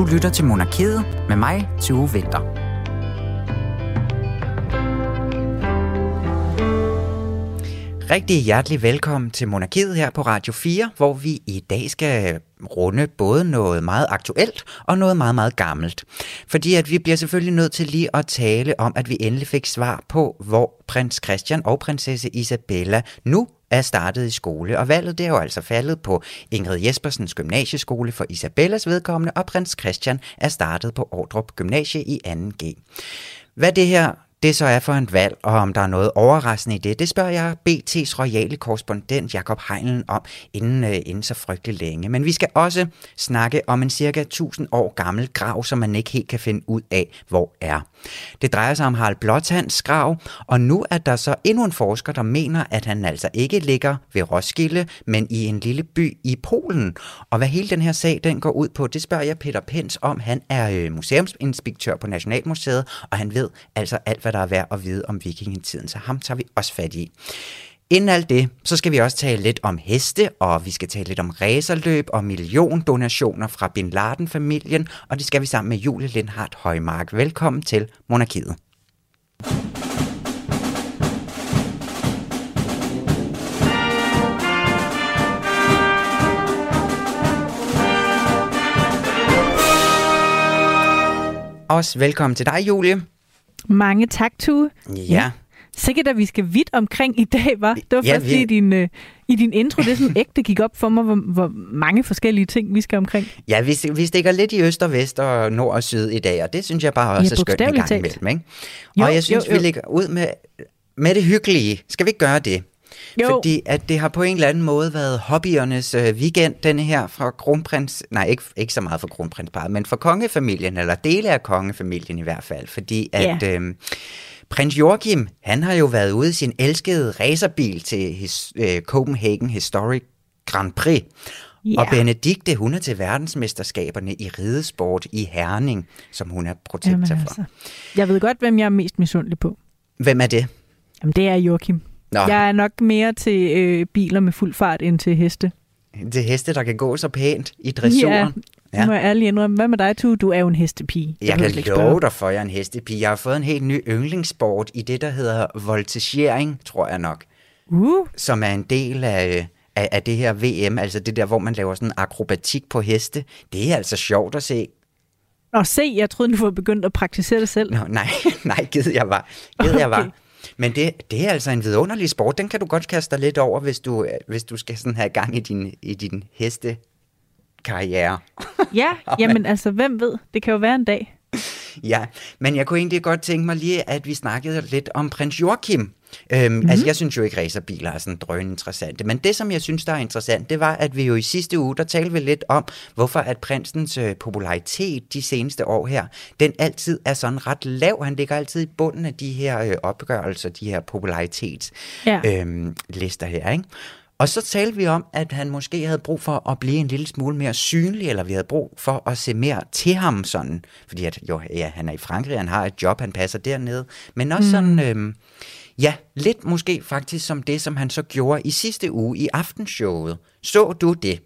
Du lytter til Monarkiet med mig, Tue Vinter. Rigtig hjertelig velkommen til Monarkiet her på Radio 4, hvor vi i dag skal runde både noget meget aktuelt og noget meget, meget gammelt. Fordi at vi bliver selvfølgelig nødt til lige at tale om, at vi endelig fik svar på, hvor prins Christian og prinsesse Isabella nu er startet i skole, og valget det er jo altså faldet på Ingrid Jespersens gymnasieskole for Isabellas vedkommende, og prins Christian er startet på Ordrup Gymnasie i 2G. Hvad det her det så er for en valg, og om der er noget overraskende i det, det spørger jeg BT's royale korrespondent Jakob Heinlen om inden, øh, inden så frygtelig længe. Men vi skal også snakke om en cirka 1000 år gammel grav, som man ikke helt kan finde ud af, hvor er. Det drejer sig om Harald Blåtands grav, og nu er der så endnu en forsker, der mener, at han altså ikke ligger ved Roskilde, men i en lille by i Polen. Og hvad hele den her sag den går ud på, det spørger jeg Peter Pens om. Han er øh, museumsinspektør på Nationalmuseet, og han ved altså alt, hvad der er værd at vide om vikingetiden, så ham tager vi også fat i. Inden alt det, så skal vi også tale lidt om heste, og vi skal tale lidt om racerløb og milliondonationer fra Bin Laden-familien, og det skal vi sammen med Julie Lindhardt Højmark. Velkommen til Monarkiet. Også velkommen til dig, Julie. Mange tak, Tue. Ja. Sikkert, at vi skal vidt omkring i dag, var. Det var Ja, først vi- i din, øh, i din intro, det er sådan ægte gik op for mig, hvor, hvor mange forskellige ting vi skal omkring. Ja, vi, vi stikker lidt i øst og vest og nord og syd i dag, og det synes jeg bare også Ja, er skønt en gang imellem. Ikke? Jo, og jeg synes, jo, jo. vi lægger ud med, med det hyggelige. Skal vi ikke gøre det? Jo. Fordi at det har på en eller anden måde været hobbyernes øh, weekend, denne her fra kronprins, nej ikke, ikke så meget for kronprinsparet, men for kongefamilien, eller dele af kongefamilien i hvert fald, fordi at Ja. øh, prins Joachim, han har jo været ude i sin elskede racerbil til his, øh, Copenhagen Historic Grand Prix, Ja. og Benedikte, hun er til verdensmesterskaberne i ridesport i Herning, som hun er protektor Jamen, for. altså. Jeg ved godt, hvem jeg er mest misundelig på. Hvem er det? Jamen, det er Joachim. Nå, Jeg er nok mere til øh, biler med fuld fart end til heste. er heste, der kan gå så pænt i dressuren. Ja, må jeg ærligt indrømme. Hvad med dig, Tue? Du er jo en hestepige. Jeg kan ikke spørge. love dig for, at jeg er en hestepige. Jeg har fået en helt ny yndlingssport i det, der hedder voltigering, tror jeg nok, Uh, som er en del af, af, af det her VM, altså det der, hvor man laver sådan akrobatik på heste. Det er altså sjovt at se. og se, jeg troede, du var begyndt at praktisere det selv. Nå, nej, nej, gider jeg var. Gider jeg var. Men det, det er altså en vidunderlig sport. Den kan du godt kaste dig lidt over, hvis du, hvis du skal sådan have gang i din, i din hestekarriere. Ja, jamen altså, hvem ved? Det kan jo være en dag. Ja, men jeg kunne egentlig godt tænke mig lige, at vi snakkede lidt om prins Joachim. Øhm, mm-hmm. Altså, jeg synes jo ikke, racerbiler er sådan drøn interessante, men det, som jeg synes, der er interessant, det var, at vi jo i sidste uge, der talte vi lidt om, hvorfor at prinsens øh, popularitet de seneste år her, den altid er sådan ret lav. Han ligger altid i bunden af de her øh, opgørelser, de her popularitetslister Ja. øhm, lister her, ikke? Og så talte vi om, at han måske havde brug for at blive en lille smule mere synlig, eller vi havde brug for at se mere til ham sådan. Fordi at, jo, ja, han er i Frankrig, han har et job, han passer dernede. Men også mm. sådan, øhm, ja, lidt måske faktisk som det, som han så gjorde i sidste uge i aftenshowet. Så du det?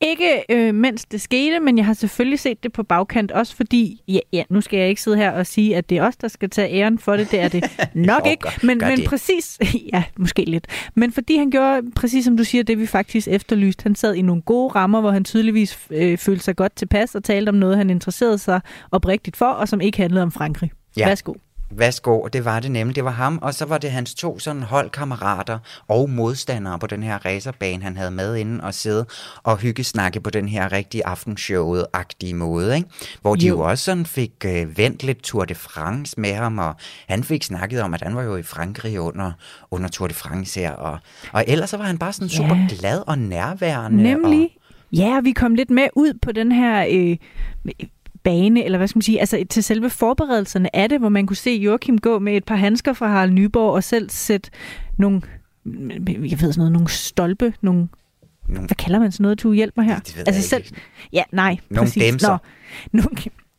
Ikke øh, mens det skete, men jeg har selvfølgelig set det på bagkant, også fordi, ja, ja, nu skal jeg ikke sidde her og sige, at det er os, der skal tage æren for det, det er det nok Jo, ikke, gør- men, gør men det. præcis, ja, måske lidt, men fordi han gjorde, præcis som du siger, det vi faktisk efterlyste, han sad i nogle gode rammer, hvor han tydeligvis øh, følte sig godt tilpas og talte om noget, han interesserede sig oprigtigt for, og som ikke handlede om Frankrig. Ja. Værsgo. Værsgo, og det var det nemlig. Det var ham, og så var det hans to sådan holdkammerater og modstandere på den her racerbane, han havde med inden og sidde og hyggesnakke på den her rigtig aftenshowet-agtige måde, ikke? Hvor de jo. Jo. også sådan fik øh, vendt lidt Tour de France med ham, og han fik snakket om, at han var jo i Frankrig under, under Tour de France her, og, og ellers så var han bare sådan super glad og nærværende. Nemlig. Ja, vi kom lidt med ud på den her øh, bane, eller hvad skal man sige, altså til selve forberedelserne af det, hvor man kunne se Joachim gå med et par handsker fra Harald Nyborg og selv sætte nogle, jeg ved sådan noget, nogle stolpe, nogle, Nogle- hvad kalder man sådan noget, du hjælp mig her? Det jeg altså ikke. selv, ja, nej, Nogle præcis. dæmser. Nå, nogle,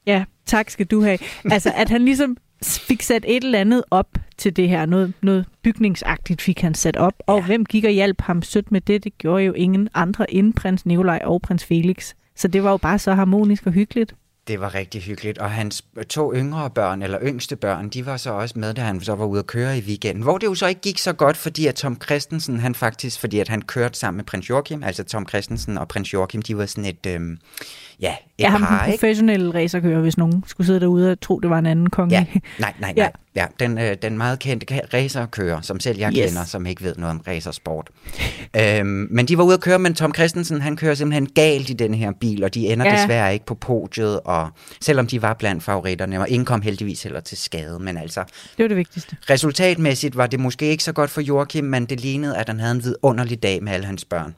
ja, tak skal du have. Altså, at han ligesom fik sat et eller andet op til det her. Noget, noget bygningsagtigt fik han sat op. Og Ja. hvem gik og hjalp ham sødt med det? Det gjorde jo ingen andre end prins Nikolaj og prins Felix Så det var jo bare så harmonisk og hyggeligt. Det var rigtig hyggeligt, og hans to yngre børn, eller yngste børn, de var så også med, da han så var ude at køre i weekenden. Hvor det jo så ikke gik så godt, fordi at Tom Christensen, han faktisk, fordi at han kørte sammen med prins Joachim, altså Tom Christensen og prins Joachim, de var sådan et, øhm, ja, et Ja, par, ikke? professionelle racerkører, hvis nogen skulle sidde derude og tro, det var en anden konge. Ja, nej, nej, nej. Ja, den, øh, den meget kendte racerkører, som selv jeg Yes. kender, som ikke ved noget om racersport. øhm, men de var ude at køre, men Tom Christensen, han kører simpelthen galt i den her bil, og de ender Ja. ja. desværre ikke på podiet, og selvom de var blandt favoritterne, og ingen kom heldigvis heller til skade, men altså, Det var det vigtigste. resultatmæssigt var det måske ikke så godt for Joachim, men det lignede, at han havde en vidunderlig dag med alle hans børn.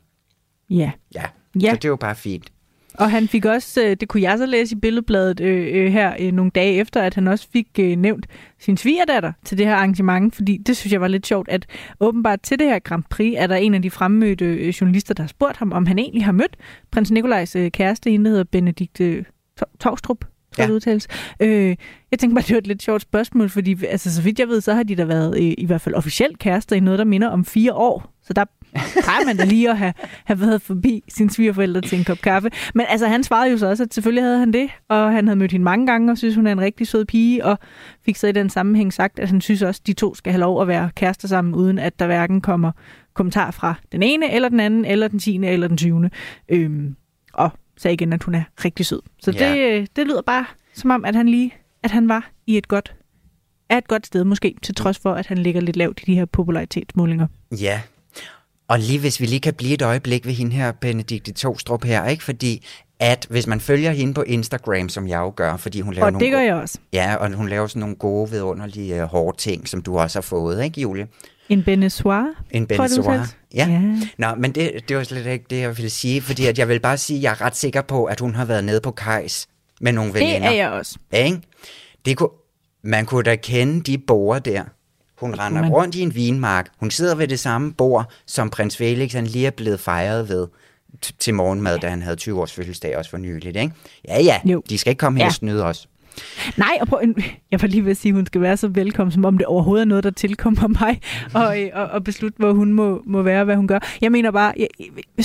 Ja. Ja, Ja. så det var bare fint. Og han fik også, øh, det kunne jeg så læse i billedbladet øh, øh, her øh, nogle dage efter, at han også fik øh, nævnt sin svigerdatter til det her arrangement, fordi det synes jeg var lidt sjovt, at åbenbart til det her Grand Prix er der en af de fremmødte øh, journalister, der har spurgt ham, om han egentlig har mødt prins Nikolajs øh, kæreste, hende der hedder Benedikte Tor- Torstrup, tror jeg, Ja. det udtales. Øh, jeg tænkte bare, det var et lidt sjovt spørgsmål, fordi altså, så vidt jeg ved, så har de da været øh, i hvert fald officielt kærester i noget, der minder om fire år. Så der plejer man da lige at have, have været forbi sine svigerforældre til en kop kaffe. Men altså, han svarede jo så også, at selvfølgelig havde han det, og han havde mødt hende mange gange, og synes, hun er en rigtig sød pige, og fik så i den sammenhæng sagt, at han synes også, at de to skal have lov at være kærester sammen, uden at der hverken kommer kommentar fra den ene, eller den anden, eller den tiende, eller den tyvende. Øhm, og sagde igen, at hun er rigtig sød. Så Ja. det, øh, det lyder bare som om, at han lige at han var i et godt, er et godt sted måske, til trods for, at han ligger lidt lavt i de her popularitetsmålinger. Ja, og lige hvis vi lige kan blive et øjeblik ved hende her, Benedikte Tostrup her, ikke? Fordi at hvis man følger hende på Instagram, som jeg jo gør, fordi hun laver Og nogle det gør jeg også. Ja, og hun laver sådan nogle gode, vidunderlige, uh, hårde ting, som du også har fået, ikke Julie? En benesoir. En det udtales. Ja. Ja. Nå, men det, det var slet ikke det, jeg ville sige, fordi at jeg vil bare sige, at jeg er ret sikker på, at hun har været nede på Kajs med nogle Det veninder. er jeg også. Ikke? Det kunne, man kunne da kende de borer der. Hun render man. rundt i en vinmark. Hun sidder ved det samme bord, som prins Felix han lige er blevet fejret ved til morgenmad, da han havde 20 års fødselsdag også for nyligt. Ikke? Ja, ja, Jo. de skal ikke komme her Ja. og snyde os. Nej, og prøv, jeg var lige ved at sige, at hun skal være så velkommen, som om det overhovedet er noget, der tilkommer mig, og, øh, og, og beslutte, hvor hun må, må være, hvad hun gør. Jeg mener bare, jeg,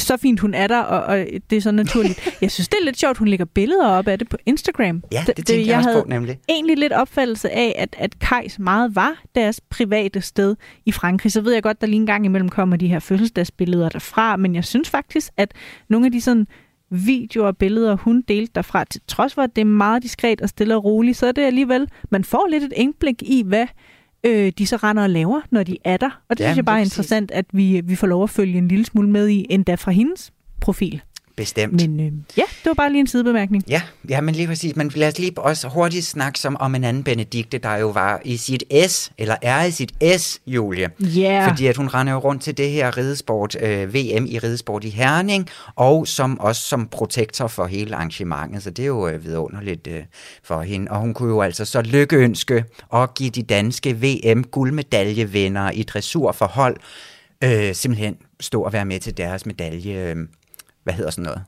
så fint hun er der, og, og det er så naturligt. Jeg synes, det er lidt sjovt, hun lægger billeder op af det på Instagram. Ja, det, det tænkte jeg, også havde på, nemlig. egentlig lidt opfattelse af, at, at Kajs meget var deres private sted i Frankrig. Så ved jeg godt, der lige en gang imellem kommer de her fødselsdagsbilleder derfra, men jeg synes faktisk, at nogle af de sådan videoer og billeder, hun delte derfra, til trods for, at det er meget diskret og stille og roligt, så er det alligevel, man får lidt et indblik i, hvad øh, de så render og laver, når de er der. Og det Ja, synes jeg bare er interessant, at vi, vi får lov at følge en lille smule med i, endda fra hendes profil. Bestemt. Men øh, ja, det var bare lige en sidebemærkning. Ja, ja, men lige præcis. Men lad os lige også hurtigt snakke som om en anden Benedikte, der jo var i sit S, eller er i sit S, Julie. Ja. Fordi at hun render jo rundt til det her ridesport, øh, VM i ridesport i Herning, og som også som protektor for hele arrangementet, så det er jo øh, vidunderligt øh, for hende. Og hun kunne jo altså så lykkeønske og give de danske VM-guldmedaljevindere i dressur for hold øh, simpelthen stå og være med til deres medalje, øh, hvad hedder sådan noget,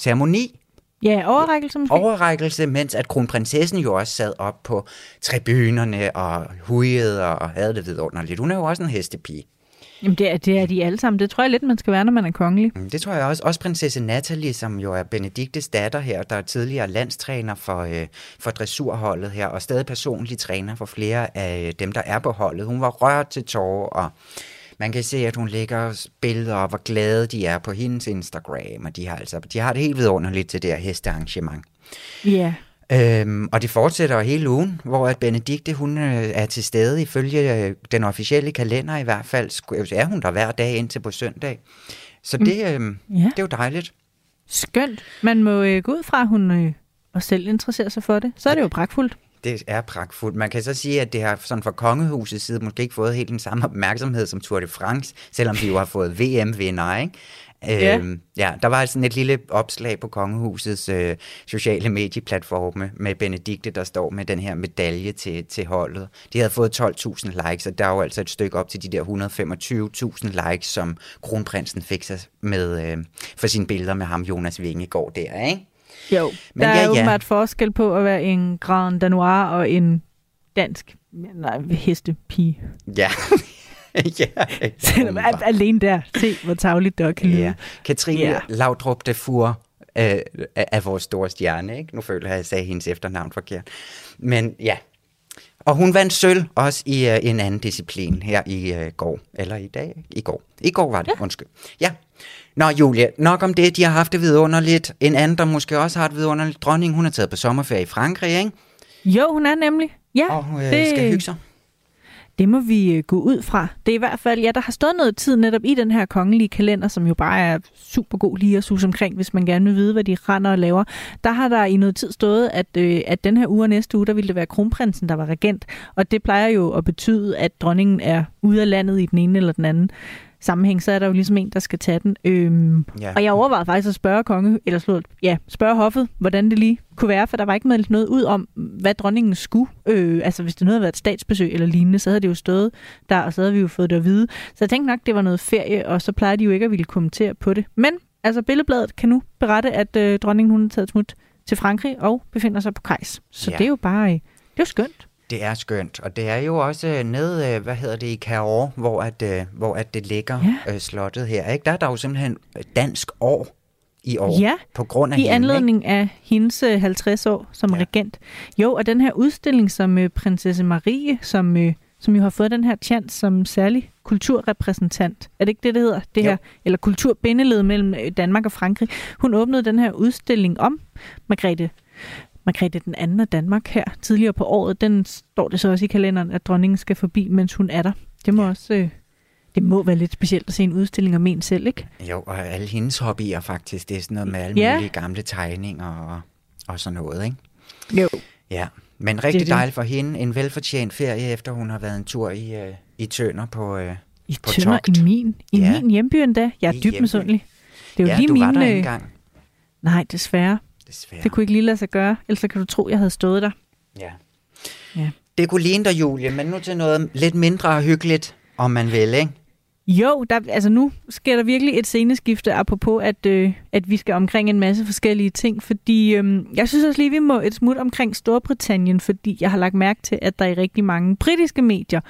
ceremoni, Ja, overrækkelse måske. overrækkelse, mens at kronprinsessen jo også sad op på tribunerne og hujede og havde det vidunderligt. Hun er jo også en hestepige. Jamen, det er, det er de alle sammen. Det tror jeg lidt, man skal være, når man er kongelig. Mm, Det tror jeg også. Også prinsesse Natalie, som jo er Benediktes datter her, der er tidligere landstræner for, øh, for dressurholdet her, og stadig personlig træner for flere af dem, der er på holdet. Hun var rørt til tårer, og man kan se, at hun lægger billeder op, hvor glade de er på hendes Instagram, og de har, altså, de har det helt vidunderligt til det her hestearrangement. Ja. Øhm, og det fortsætter hele ugen, hvor at Benedikte hun øh, er til stede ifølge øh, den officielle kalender i hvert fald. sku- Er hun der hver dag indtil på søndag. Så det, øh, Ja. det er jo dejligt. Skønt. Man må øh, gå ud fra, at hun øh, også selv interesserer sig for det. Så er det jo pragtfuldt. Det er pragtfuldt. Man kan så sige, at det har sådan fra kongehusets side måske ikke fået helt den samme opmærksomhed som Tour de France, selvom de jo har fået VM-vinder, ikke? Ja. Øhm, ja, der var sådan et lille opslag på kongehusets øh, sociale medieplatforme med Benedikte, der står med den her medalje til, til holdet. De havde fået 12.000 likes, og der er jo altså et stykke op til de der 125.000 likes, som kronprinsen fik sig med, øh, for sine billeder med ham, Jonas Vingegaard der, ikke? Jo. Men der ja, er ja. åbenbart forskel på at være en Grand Danois og en dansk nej, hestepige. Ja. ja. Selvom al- alene der, se hvor tavligt det også kan lyde. Ja. Katrine Ja. Laudrup de Fur øh, af, af vores store stjerne. Ikke? Nu føler jeg, at jeg sagde hendes efternavn forkert. Men ja, og hun vandt sølv også i uh, en anden disciplin her i uh, går. Eller i dag? I går. I går var det, ja. undskyld. Ja. Nå, Julia, nok om det. De har haft det vidunderligt. En anden, der måske også har det vidunderligt. Dronning, hun er taget på sommerferie i Frankrig, ikke? Jo, hun er nemlig. Ja, og uh, det... skal hygge sig. Det må vi øh, gå ud fra. Det er i hvert fald, ja, der har stået noget tid netop i den her kongelige kalender, som jo bare er super god lige at suge omkring, hvis man gerne vil vide, hvad de render og laver. Der har der i noget tid stået, at, øh, at den her uge og næste uge, der ville det være kronprinsen, der var regent. Og det plejer jo at betyde, at dronningen er ude af landet i den ene eller den anden sammenhæng, så er der jo ligesom en, der skal tage den. Øhm, ja. Og jeg overvejede faktisk at spørge konge, eller slå, ja, spørge hoffet, hvordan det lige kunne være, for der var ikke meldt noget ud om, hvad dronningen skulle. Øh, altså hvis det nu havde været et statsbesøg eller lignende, så havde det jo stået der, og så havde vi jo fået det at vide. Så jeg tænkte nok, det var noget ferie, og så plejer de jo ikke at ville kommentere på det. Men altså Billedbladet kan nu berette, at øh, dronningen hun har taget smut til Frankrig og befinder sig på Kajs. Så ja. det er jo bare, øh, det er jo skønt. Det er skønt, og det er jo også ned, hvad hedder det, i Cahors, hvor, at, øh, hvor at det ligger, ja. Øh, slottet her. Ikke? Der er der jo simpelthen dansk år i år, ja, på grund af i hende, anledning ikke? af hendes 50 år som ja. regent. Jo, og den her udstilling som uh, prinsesse Marie, som, uh, som jo har fået den her chance som særlig kulturrepræsentant. Er det ikke det, det hedder? Det jo. her, eller kulturbindeled mellem Danmark og Frankrig. Hun åbnede den her udstilling om Margrethe Margrethe den anden af Danmark her tidligere på året. Den står det så også i kalenderen, at dronningen skal forbi, mens hun er der. Det må ja. også... Øh, det må være lidt specielt at se en udstilling om en selv, ikke? Jo, og alle hendes hobbyer faktisk. Det er sådan noget med alle ja. mulige gamle tegninger og, og sådan noget, ikke? Jo. Ja, men rigtig det, dejligt for hende. En velfortjent ferie, efter hun har været en tur i, uh, i Tønder på uh, I på Tønder togt. i min, i ja. min hjemby endda. Jeg er dybt misundelig. Det er jo ja, lige du mine... var der engang. Nej, desværre. Desværre. Det kunne ikke lige lade sig gøre, ellers kan du tro, jeg havde stået der. Ja. ja. Det kunne ligne dig, Julie, men nu til noget lidt mindre hyggeligt, om man vil, ikke? Jo, der, altså nu sker der virkelig et sceneskifte, apropos at, øh, at vi skal omkring en masse forskellige ting, fordi øh, jeg synes også lige, vi må et smut omkring Storbritannien, fordi jeg har lagt mærke til, at der i rigtig mange britiske medier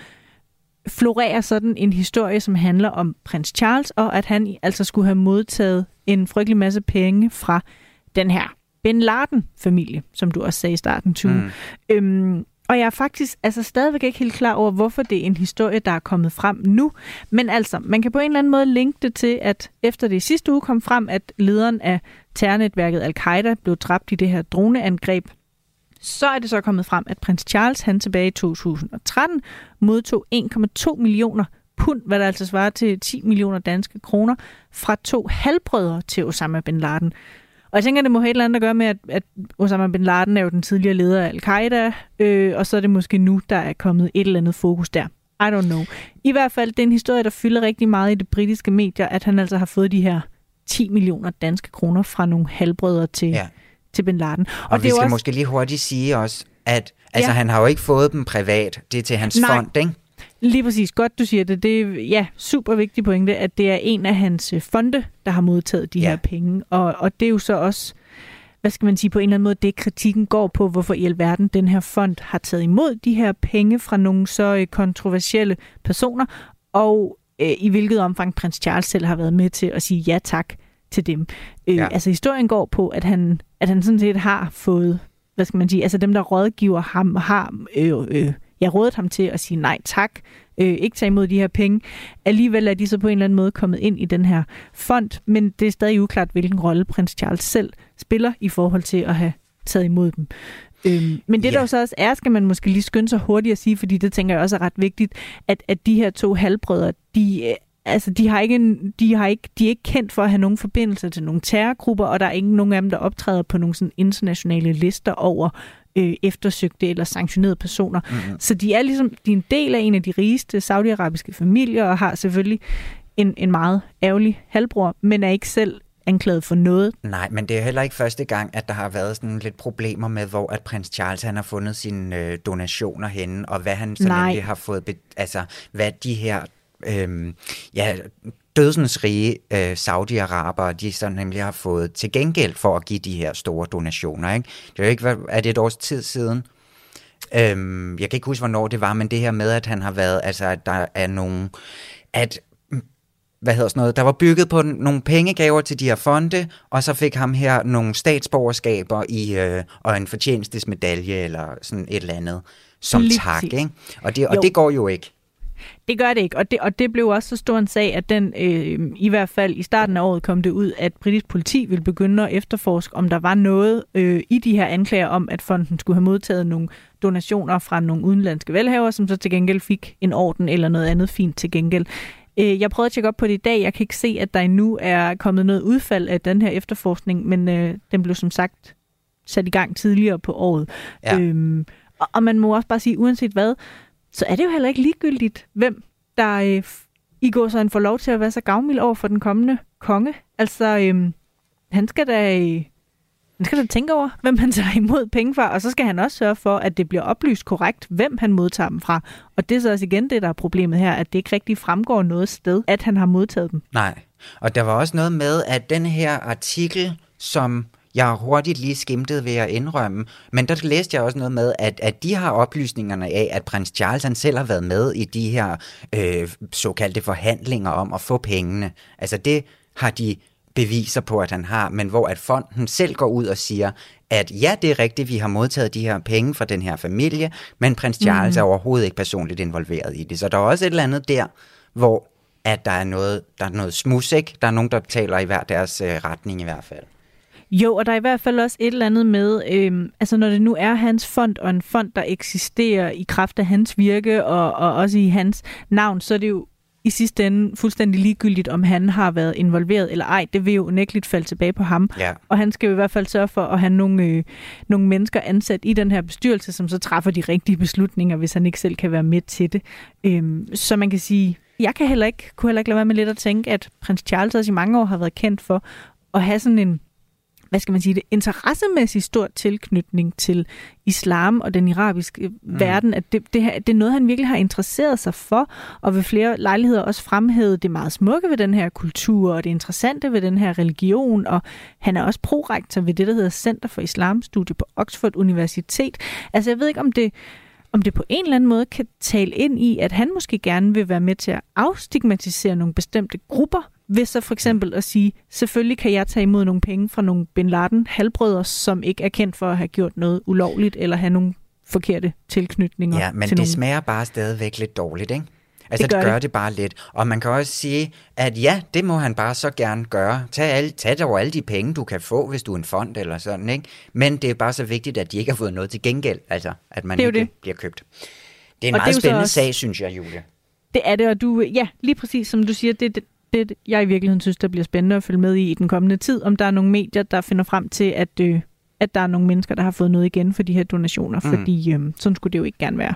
florerer sådan en historie, som handler om prins Charles, og at han altså skulle have modtaget en frygtelig masse penge fra den her Bin Laden-familie, som du også sagde i starten, Tue. Mm. Øhm, og jeg er faktisk altså stadigvæk ikke helt klar over, hvorfor det er en historie, der er kommet frem nu. Men altså, man kan på en eller anden måde linke det til, at efter det sidste uge kom frem, at lederen af terrornetværket Al-Qaida blev dræbt i det her droneangreb, så er det så kommet frem, at prins Charles, han tilbage i 2013, modtog 1,2 millioner pund, hvad der altså svarer til 10 millioner danske kroner, fra to halvbrødre til Osama bin Laden. Og jeg tænker, det må have et eller andet at gøre med, at, at Osama bin Laden er jo den tidligere leder af Al-Qaida, øh, og så er det måske nu, der er kommet et eller andet fokus der. I don't know. I hvert fald, det er en historie, der fylder rigtig meget i det britiske medier, at han altså har fået de her 10 millioner danske kroner fra nogle halvbrødre til, ja. til bin Laden. Og, og vi skal også... måske lige hurtigt sige også, at altså, ja. han har jo ikke fået dem privat. Det er til hans Nej. fond, ikke? Lige præcis. Godt, du siger det. Det er ja, super vigtigt pointe, at det er en af hans øh, fonde, der har modtaget de ja. her penge. Og, og det er jo så også, hvad skal man sige, på en eller anden måde, det kritikken går på, hvorfor i alverden den her fond har taget imod de her penge fra nogle så øh, kontroversielle personer, og øh, i hvilket omfang prins Charles selv har været med til at sige ja tak til dem. Øh, ja. Altså historien går på, at han, at han sådan set har fået, hvad skal man sige, altså dem, der rådgiver ham, har øh, øh, jeg rådede ham til at sige nej tak, øh, ikke tage imod de her penge. Alligevel er de så på en eller anden måde kommet ind i den her fond, men det er stadig uklart, hvilken rolle prins Charles selv spiller i forhold til at have taget imod dem. Øhm, men det ja. der jo så også er, skal man måske lige skynde sig hurtigt at sige, fordi det tænker jeg også er ret vigtigt, at, at de her to halvbrødre, de øh, altså, de har ikke, en, de har ikke, de er ikke kendt for at have nogen forbindelse til nogle terrorgrupper, og der er ingen nogen af dem, der optræder på nogle sådan internationale lister over øh, eftersøgte eller sanktionerede personer. Mm-hmm. Så de er ligesom de er en del af en af de rigeste saudiarabiske familier, og har selvfølgelig en, en meget ærgerlig halvbror, men er ikke selv anklaget for noget. Nej, men det er heller ikke første gang, at der har været sådan lidt problemer med, hvor at prins Charles han har fundet sine øh, donationer henne, og hvad han så nemlig har fået, be- altså hvad de her øh, ja, dødsens rige øh, Saudi-Araber, de så nemlig har fået til gengæld for at give de her store donationer. Ikke? Det er jo ikke, er det et års tid siden? Øhm, jeg kan ikke huske, hvornår det var, men det her med, at han har været, altså at der er nogen, at hvad hedder sådan noget, der var bygget på nogle pengegaver til de her fonde, og så fik ham her nogle statsborgerskaber i, øh, og en fortjenestesmedalje eller sådan et eller andet som Lige tak. Ikke? Og, det, og det går jo ikke. Det gør det ikke, og det, og det blev også så stor en sag, at den øh, i hvert fald i starten af året kom det ud, at britisk politi ville begynde at efterforske, om der var noget øh, i de her anklager om, at fonden skulle have modtaget nogle donationer fra nogle udenlandske velhaver, som så til gengæld fik en orden eller noget andet fint til gengæld. Øh, jeg prøvede at tjekke op på det i dag. Jeg kan ikke se, at der endnu er kommet noget udfald af den her efterforskning, men øh, den blev som sagt sat i gang tidligere på året. Ja. Øhm, og, og man må også bare sige, uanset hvad, så er det jo heller ikke ligegyldigt, hvem der øh, i går så en får lov til at være så gavmild over for den kommende konge. Altså, øh, han skal da... Øh, han skal da tænke over, hvem han tager imod penge fra, og så skal han også sørge for, at det bliver oplyst korrekt, hvem han modtager dem fra. Og det er så også igen det, der er problemet her, at det ikke rigtig fremgår noget sted, at han har modtaget dem. Nej, og der var også noget med, at den her artikel, som jeg har hurtigt lige skimtet ved at indrømme, men der læste jeg også noget med, at, at de har oplysningerne af, at prins Charles han selv har været med i de her øh, såkaldte forhandlinger om at få pengene. Altså det har de beviser på, at han har, men hvor at fonden selv går ud og siger, at ja, det er rigtigt, vi har modtaget de her penge fra den her familie, men prins Charles mm. er overhovedet ikke personligt involveret i det. Så der er også et eller andet der, hvor at der er noget, der er noget smus, ikke? Der er nogen, der taler i hver deres øh, retning i hvert fald. Jo, og der er i hvert fald også et eller andet med, øh, altså når det nu er hans fond, og en fond, der eksisterer i kraft af hans virke, og, og også i hans navn, så er det jo i sidste ende fuldstændig ligegyldigt, om han har været involveret eller ej. Det vil jo nægteligt falde tilbage på ham. Ja. Og han skal jo i hvert fald sørge for at have nogle, øh, nogle mennesker ansat i den her bestyrelse, som så træffer de rigtige beslutninger, hvis han ikke selv kan være med til det. Øhm, så man kan sige, jeg kan heller ikke, kunne heller ikke lade være med lidt at tænke, at prins Charles også i mange år har været kendt for at have sådan en hvad skal man sige det, interessemæssig stor tilknytning til islam og den arabiske mm. verden, at det, det, det er noget, han virkelig har interesseret sig for, og ved flere lejligheder også fremhævet det meget smukke ved den her kultur, og det interessante ved den her religion, og han er også prorektor ved det, der hedder Center for Islamstudie på Oxford Universitet. Altså jeg ved ikke, om det om det på en eller anden måde kan tale ind i, at han måske gerne vil være med til at afstigmatisere nogle bestemte grupper, ved så for eksempel at sige, selvfølgelig kan jeg tage imod nogle penge fra nogle Bin Laden halvbrødre, som ikke er kendt for at have gjort noget ulovligt, eller have nogle forkerte tilknytninger Ja, men til det nogle... smager bare stadigvæk lidt dårligt, ikke? Altså, det gør, det gør det. det bare lidt. Og man kan også sige, at ja, det må han bare så gerne gøre. Tag, alle, tag over alle de penge, du kan få, hvis du er en fond eller sådan, ikke? Men det er bare så vigtigt, at de ikke har fået noget til gengæld, altså, at man ikke det. bliver købt. Det er en og meget spændende også... sag, synes jeg, Julia. Det er det, og du, ja, lige præcis som du siger, det, det, jeg i virkeligheden synes, der bliver spændende at følge med i i den kommende tid, om der er nogle medier, der finder frem til, at, øh, at der er nogle mennesker, der har fået noget igen for de her donationer, mm. fordi øh, sådan skulle det jo ikke gerne være.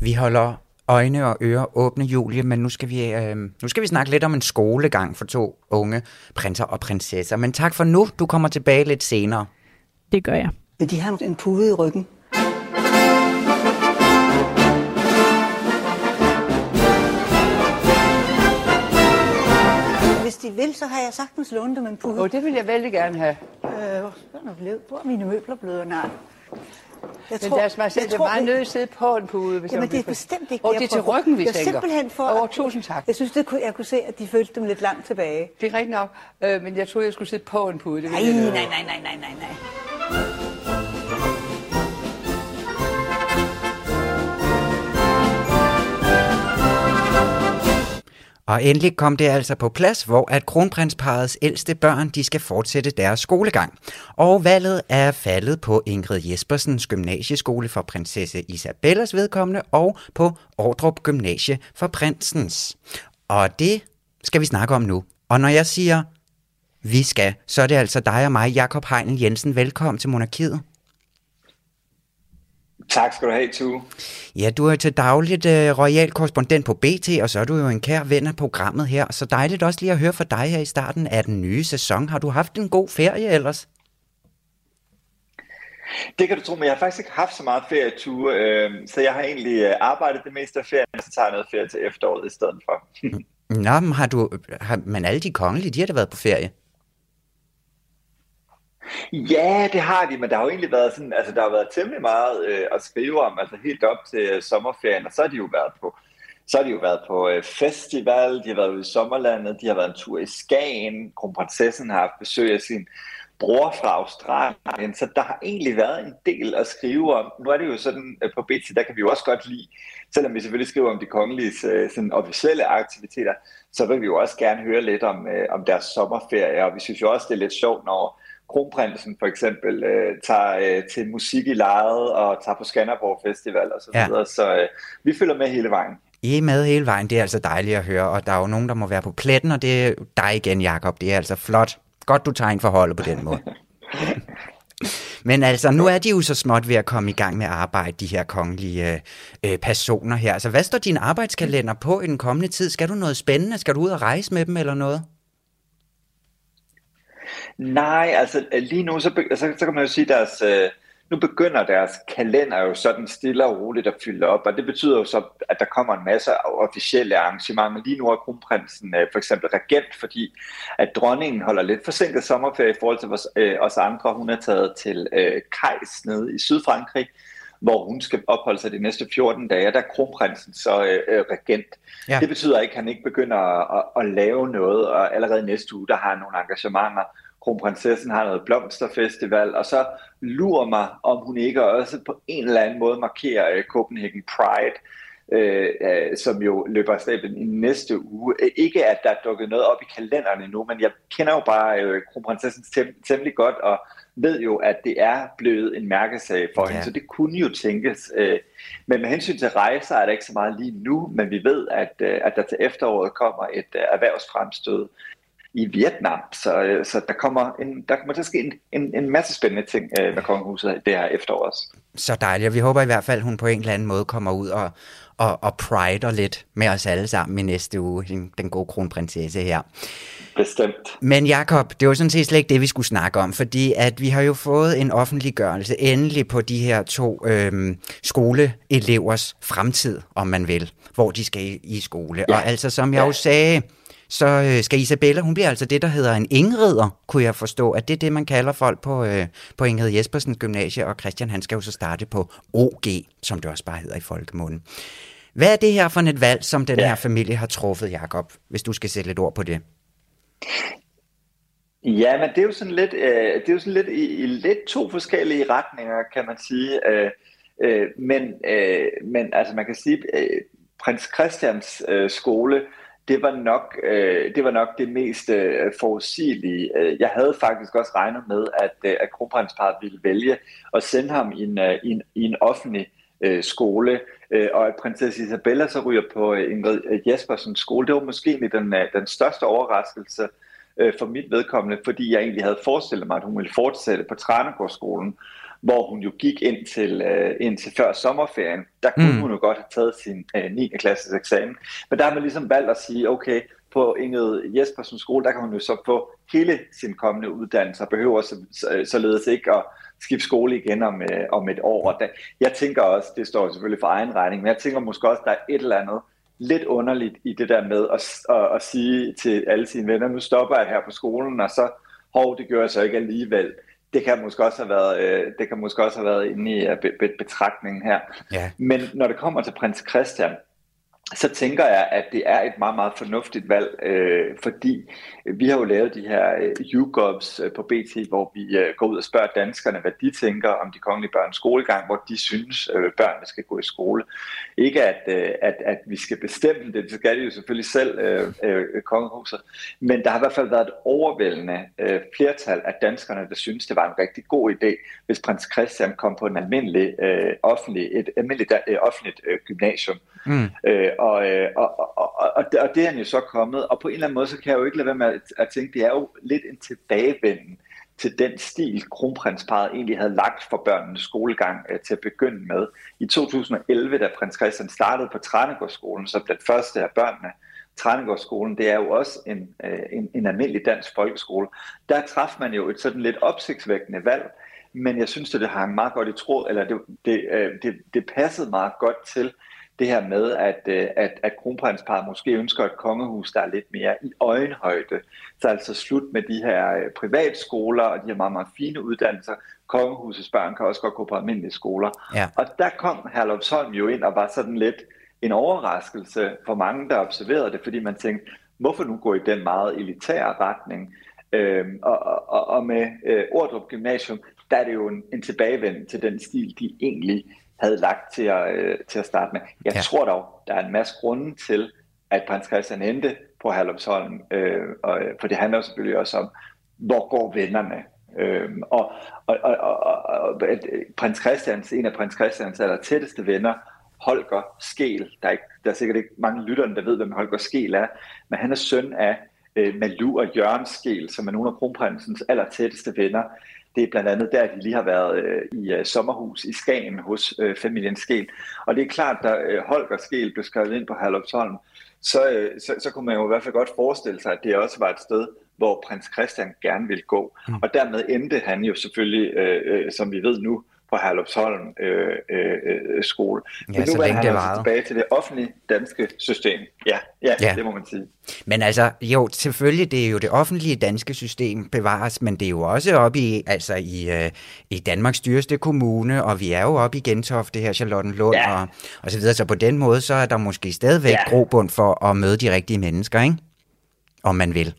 Vi holder øjne og ører åbne, Julie, men nu skal, vi, øh, nu skal vi snakke lidt om en skolegang for to unge prinser og prinsesser. Men tak for nu. Du kommer tilbage lidt senere. Det gør jeg. Men de har en pude i ryggen. De vil, så har jeg sagtens lånt dem en pude. oh, det vil jeg vældig gerne have. Øh, hvor er mine møbler blevet? Nej. Jeg Men tror, deres majestæt, det er meget nødt at sidde på en pude. Hvis jamen, det er bestemt ikke Og det er til ryggen, vi jeg tænker. simpelthen for... Over, tusind tak. Jeg synes, det kunne, jeg kunne se, at de følte dem lidt langt tilbage. Det er rigtigt nok, øh, men jeg troede, jeg skulle sidde på en pude. Det nej, nej, nej, nej, nej, nej, nej. Og endelig kom det altså på plads, hvor at kronprinsparets ældste børn de skal fortsætte deres skolegang. Og valget er faldet på Ingrid Jespersens gymnasieskole for prinsesse Isabellas vedkommende og på Ordrup Gymnasie for prinsens. Og det skal vi snakke om nu. Og når jeg siger, vi skal, så er det altså dig og mig, Jakob Heinel Jensen. Velkommen til Monarkiet. Tak skal du have, Tue. Ja, du er til dagligt uh, royal korrespondent på BT, og så er du jo en kær ven af programmet her. Så dejligt også lige at høre fra dig her i starten af den nye sæson. Har du haft en god ferie ellers? Det kan du tro, men jeg har faktisk ikke haft så meget ferie, Tue. Øh, så jeg har egentlig øh, arbejdet det meste af ferien, og så tager jeg noget ferie til efteråret i stedet for. Nå, men har du, har, men alle de kongelige, de har da været på ferie? Ja, det har de, men der har jo egentlig været sådan, altså der har været temmelig meget øh, at skrive om, altså helt op til sommerferien, og så har de jo været på så har de jo været på øh, festival, de har været ude i sommerlandet, de har været en tur i Skagen, kronprinsessen har haft besøg af sin bror fra Australien, så der har egentlig været en del at skrive om. Nu er det jo sådan, øh, på BT, der kan vi jo også godt lide, selvom vi selvfølgelig skriver om de kongelige øh, sådan officielle aktiviteter, så vil vi jo også gerne høre lidt om, øh, om deres sommerferie, og vi synes jo også, det er lidt sjovt, når kronprinsen for eksempel øh, tager øh, til musik i lejet og tager på Skanderborg Festival og så videre. Ja. Så øh, vi følger med hele vejen. I er med hele vejen, det er altså dejligt at høre, og der er jo nogen, der må være på pletten, og det er dig igen, Jakob. Det er altså flot. Godt, du tager en forhold på den måde. Men altså, nu er de jo så småt ved at komme i gang med at arbejde, de her kongelige øh, personer her. Altså, hvad står din arbejdskalender på i den kommende tid? Skal du noget spændende? Skal du ud og rejse med dem eller noget? Nej, altså lige nu, så, så, så kan man jo sige, deres, øh, nu begynder deres kalender jo sådan stille og roligt at fylde op, og det betyder jo så, at der kommer en masse officielle arrangementer. Lige nu er kronprinsen øh, for eksempel regent, fordi at dronningen holder lidt forsinket sommerferie i forhold til os, øh, os andre. Hun er taget til øh, Kajs nede i Sydfrankrig, hvor hun skal opholde sig de næste 14 dage, der er kronprinsen så øh, øh, regent. Ja. Det betyder ikke, at han ikke begynder at, at, at lave noget, og allerede næste uge, der har han nogle engagementer kronprinsessen har noget blomsterfestival, og så lurer mig, om hun ikke også på en eller anden måde markerer uh, Copenhagen Pride, øh, uh, som jo løber af stablen i næste uge. Ikke at der er dukket noget op i kalenderen endnu, men jeg kender jo bare uh, kronprinsessen tem- temmelig godt, og ved jo, at det er blevet en mærkesag for ja. hende, så det kunne jo tænkes. Uh, men med hensyn til rejser er der ikke så meget lige nu, men vi ved, at, uh, at der til efteråret kommer et uh, erhvervsfremstød i Vietnam. Så, øh, så der, kommer en, der kommer til at ske en, en, en masse spændende ting øh, med kongehuset det her efterår også. Så dejligt. Vi håber i hvert fald, at hun på en eller anden måde kommer ud og, og, og prider lidt med os alle sammen i næste uge, den gode kronprinsesse her. Bestemt. Men Jakob, det var sådan set slet ikke det, vi skulle snakke om, fordi at vi har jo fået en offentliggørelse endelig på de her to øhm, skoleelevers fremtid, om man vil, hvor de skal i, i skole. Ja. Og altså, som jeg ja. jo sagde, så øh, skal Isabella, hun bliver altså det, der hedder en ingrider, kunne jeg forstå, at det er det, man kalder folk på, øh, på Ingrid Jespersens gymnasie, og Christian han skal jo så starte på OG, som det også bare hedder i folkemunden. Hvad er det her for et valg, som den ja. her familie har truffet, Jakob, hvis du skal sætte lidt ord på det? Ja, men det er jo sådan lidt, øh, det er jo sådan lidt i, i lidt to forskellige retninger, kan man sige. Øh, øh, men, øh, men altså man kan sige, øh, prins Christians øh, skole det var nok, øh, det var nok det mest øh, forudsigelige. Øh, jeg havde faktisk også regnet med, at, øh, at kronprinsparet ville vælge at sende ham i en, øh, i en, i en offentlig øh, skole, øh, og at prinsesse Isabella så ryger på øh, Ingrid øh, Jespersens skole. Det var måske den, øh, den største overraskelse øh, for mit vedkommende, fordi jeg egentlig havde forestillet mig, at hun ville fortsætte på Tranegårdsskolen, hvor hun jo gik ind til, øh, ind til før sommerferien. Der kunne mm. hun jo godt have taget sin øh, 9. klasses eksamen. Men der har man ligesom valgt at sige, okay, på Ingrid Jespersens skole, der kan hun jo så få hele sin kommende uddannelse, og behøver så, så, således ikke at skifte skole igen om, øh, om et år. Og da, jeg tænker også, det står selvfølgelig for egen regning, men jeg tænker måske også, at der er et eller andet lidt underligt i det der med at, at, at sige til alle sine venner, nu stopper jeg her på skolen, og så, hov, det gør jeg så ikke alligevel det kan måske også have været, øh, det kan måske også have været inde i uh, be, be, betragtningen her. Ja. Men når det kommer til prins Christian, så tænker jeg, at det er et meget, meget fornuftigt valg, øh, fordi vi har jo lavet de her øh, YouGovs øh, på BT, hvor vi øh, går ud og spørger danskerne, hvad de tænker om de kongelige børns skolegang, hvor de synes, øh, børnene skal gå i skole. Ikke at, øh, at, at vi skal bestemme det, det skal de jo selvfølgelig selv, øh, øh, kongehuset, men der har i hvert fald været et overvældende øh, flertal af danskerne, der synes, det var en rigtig god idé, hvis prins Christian kom på en almindelig øh, offentlig, et almindeligt øh, offentligt øh, gymnasium. Mm. Øh, og, øh, og, og, og, og, det er han jo så kommet, og på en eller anden måde, så kan jeg jo ikke lade være med at, tænke, det er jo lidt en tilbagevenden til den stil, kronprinsparet egentlig havde lagt for børnenes skolegang øh, til at begynde med. I 2011, da prins Christian startede på Tranegårdsskolen, så den første af børnene, Tranegårdsskolen, det er jo også en, øh, en, en almindelig dansk folkeskole. Der træffede man jo et sådan lidt opsigtsvækkende valg, men jeg synes, at det hang meget godt i tråd, eller det, det, øh, det, det passede meget godt til, det her med, at, øh, at, at kronprinsparet måske ønsker et kongehus, der er lidt mere i øjenhøjde. Så altså slut med de her øh, privatskoler og de her meget, meget fine uddannelser. Kongehusets børn kan også godt gå på almindelige skoler. Ja. Og der kom Herlufsholm jo ind og var sådan lidt en overraskelse for mange, der observerede det, fordi man tænkte, hvorfor nu gå i den meget elitære retning? Øhm, og, og, og med øh, Ordrup Gymnasium, der er det jo en, en tilbagevend til den stil, de egentlig havde lagt til at, øh, til at starte med. Jeg ja. tror dog, der er en masse grunde til, at prins Christian endte på Herlufsholm, øh, og, for det handler selvfølgelig også om, hvor går vennerne? Øhm, og, og, og, og, og prins Christians, en af prins Christians aller tætteste venner, Holger Skel, der er, ikke, der er sikkert ikke mange lytterne, der ved, hvem Holger Skel er, men han er søn af øh, Malu og Jørgen Skel, som er nogle af kronprinsens aller tætteste venner. Det er blandt andet der, de lige har været øh, i øh, sommerhus i Skagen hos øh, familien Skel. Og det er klart, da øh, Holger Skel blev skrevet ind på Herlufsholm, så, øh, så, så kunne man jo i hvert fald godt forestille sig, at det også var et sted, hvor prins Christian gerne ville gå. Mm. Og dermed endte han jo selvfølgelig, øh, øh, som vi ved nu, på Herlufsholm øh, øh, øh, skole. Ja, Men nu så længe det altså tilbage til det offentlige danske system. Ja, ja, ja, det må man sige. Men altså, jo, selvfølgelig, det er jo det offentlige danske system bevares, men det er jo også oppe i, altså i, øh, i Danmarks dyreste kommune, og vi er jo oppe i Gentofte her, Charlottenlund, ja. og, og så videre. Så på den måde, så er der måske stadigvæk ja. grobund for at møde de rigtige mennesker, ikke? Om man vil.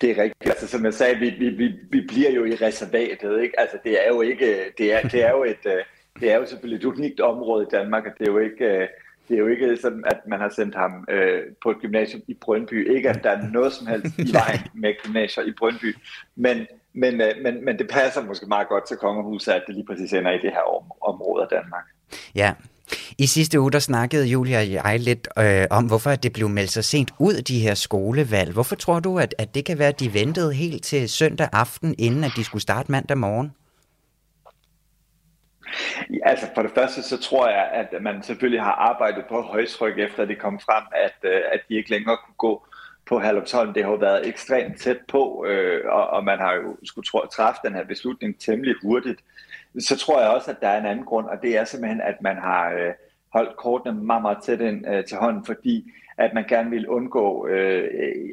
Det er rigtigt. Altså, som jeg sagde, vi, vi, vi, vi bliver jo i reservatet. Ikke? Altså, det er jo ikke, det er, det er jo et, øh, det er jo selvfølgelig et unikt område i Danmark, og det er jo ikke, øh, det er jo ikke sådan, at man har sendt ham øh, på et gymnasium i Brøndby. Ikke, at der er noget som helst i vejen med gymnasier i Brøndby, men, men, øh, men, men det passer måske meget godt til kongehuset, at det lige præcis ender i det her om, område af Danmark. Ja, i sidste uge der snakkede Julia og jeg lidt øh, om, hvorfor det blev meldt så sent ud, de her skolevalg. Hvorfor tror du, at, at det kan være, at de ventede helt til søndag aften, inden at de skulle starte mandag morgen? Ja, altså for det første, så tror jeg, at man selvfølgelig har arbejdet på højtryk, efter det kom frem, at, øh, at de ikke længere kunne gå på Herlufsholm. Det har jo været ekstremt tæt på, øh, og, og man har jo skulle træffe den her beslutning temmelig hurtigt så tror jeg også, at der er en anden grund, og det er simpelthen, at man har øh, holdt kortene meget, meget tæt ind øh, til hånden, fordi at man gerne vil undgå øh,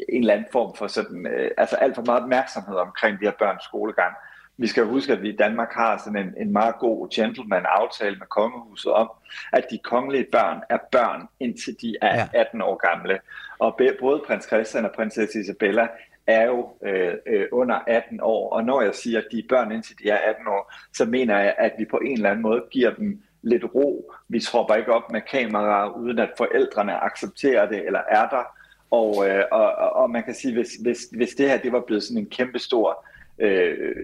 en eller anden form for sådan, øh, altså alt for meget opmærksomhed omkring de her børns skolegang. Vi skal huske, at vi i Danmark har sådan en, en meget god gentleman-aftale med kongehuset om, at de kongelige børn er børn, indtil de er 18 år gamle. Og både prins Christian og prinsesse Isabella er jo øh, øh, under 18 år, og når jeg siger, at de er børn indtil de er 18 år, så mener jeg, at vi på en eller anden måde giver dem lidt ro. Vi tropper ikke op med kameraer, uden at forældrene accepterer det eller er der. Og, øh, og, og man kan sige, hvis, hvis, hvis det her det var blevet sådan en kæmpe stor øh,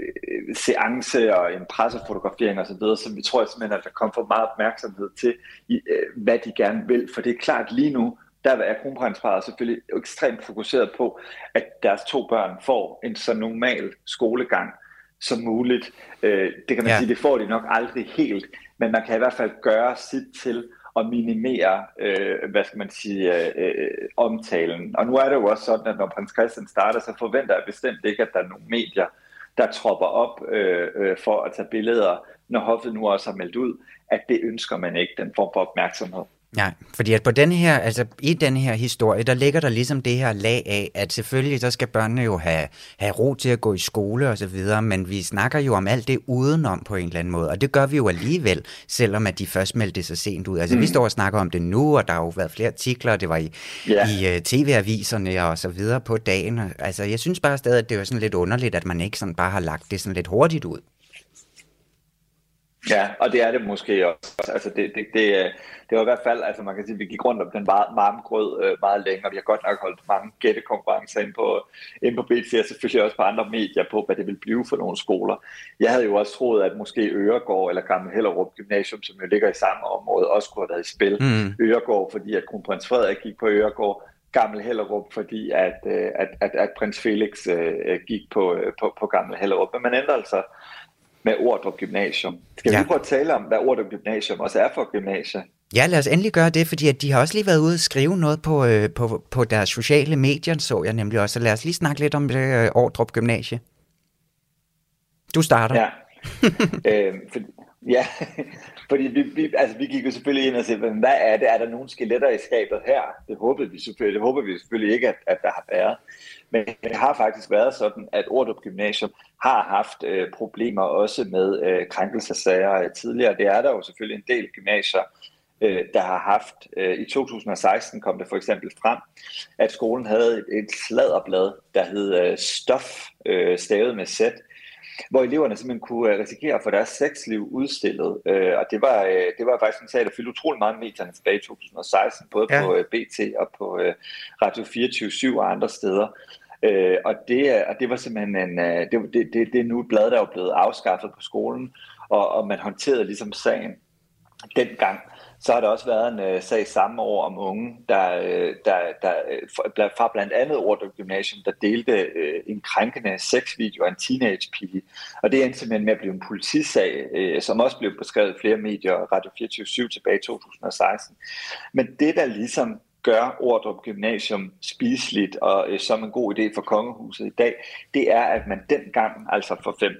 seance og en pressefotografering osv., så, så vi tror jeg simpelthen, at der kom for meget opmærksomhed til, øh, hvad de gerne vil. For det er klart lige nu, der er kronprinsparet selvfølgelig ekstremt fokuseret på, at deres to børn får en så normal skolegang som muligt. Øh, det kan man ja. sige, det får de nok aldrig helt, men man kan i hvert fald gøre sit til at minimere, øh, hvad skal man sige, øh, øh, omtalen. Og nu er det jo også sådan, at når prins Christian starter, så forventer jeg bestemt ikke, at der er nogle medier, der tropper op øh, øh, for at tage billeder, når hoffet nu også har meldt ud, at det ønsker man ikke, den form for opmærksomhed. Ja, fordi at på den her, altså i den her historie, der ligger der ligesom det her lag af, at selvfølgelig så skal børnene jo have, have ro til at gå i skole og så videre, men vi snakker jo om alt det udenom på en eller anden måde, og det gør vi jo alligevel, selvom at de først meldte sig sent ud. Altså mm. vi står og snakker om det nu, og der har jo været flere artikler, det var i, yeah. i uh, tv-aviserne og så videre på dagen. Altså jeg synes bare stadig, at det var sådan lidt underligt, at man ikke sådan bare har lagt det sådan lidt hurtigt ud. Ja, og det er det måske også. Altså det, det, det, det var i hvert fald, altså man kan sige, at vi gik rundt om den varme grød øh, meget længe, og vi har godt nok holdt mange gættekonkurrencer ind på, ind på BT, og selvfølgelig også på andre medier på, hvad det vil blive for nogle skoler. Jeg havde jo også troet, at måske Øregård eller Gamle Hellerup Gymnasium, som jo ligger i samme område, også kunne have været i spil. Mm. Øregård, fordi at kronprins Frederik gik på Øregård, Gamle Hellerup, fordi at, øh, at, at, at prins Felix øh, gik på, øh, på, på Gamle Hellerup. Men man ændrer altså med Ordrup Gymnasium. Skal ja. vi prøve at tale om, hvad Ordrup Gymnasium også er for gymnasie? Ja, lad os endelig gøre det, fordi at de har også lige været ude og skrive noget på, øh, på, på deres sociale medier, så jeg nemlig også. Så lad os lige snakke lidt om det øh, Ordrup Gymnasie. Du starter. Ja, øh, for, ja fordi vi, vi, altså, vi gik jo selvfølgelig ind og sagde, hvad er det? Er der nogle skeletter i skabet her? Det håbede vi selvfølgelig, det håber vi selvfølgelig ikke, at, at der har været. Men det har faktisk været sådan, at Ordrup Gymnasium har haft øh, problemer også med øh, krænkelsesager øh, tidligere. Det er der jo selvfølgelig en del gymnasier, øh, der har haft. Øh, I 2016 kom det for eksempel frem, at skolen havde et, et sladderblad, der hed øh, Stof, øh, stavet med sæt, hvor eleverne simpelthen kunne øh, risikere at få deres sexliv udstillet. Øh, og det var, øh, det var faktisk en sag, der fyldte utrolig meget medierne tilbage i 2016, både ja. på øh, BT og på øh, Radio 24 og andre steder. Øh, og, det, og det var simpelthen en, øh, det, det, det, det er nu et blad, der er blevet afskaffet på skolen, og, og man håndterede ligesom sagen dengang. Så har der også været en øh, sag samme år om unge, der, øh, der, der uh, fra blandt andet Ordrup Gymnasium, der delte øh, en krænkende sexvideo af en teenage-pige. Og det endte simpelthen med at blive en politisag, øh, som også blev beskrevet i flere medier, Radio 24 tilbage i 2016. Men det, der ligesom gør Ordrup Gymnasium spiseligt og øh, som en god idé for kongehuset i dag, det er, at man dengang, altså for fem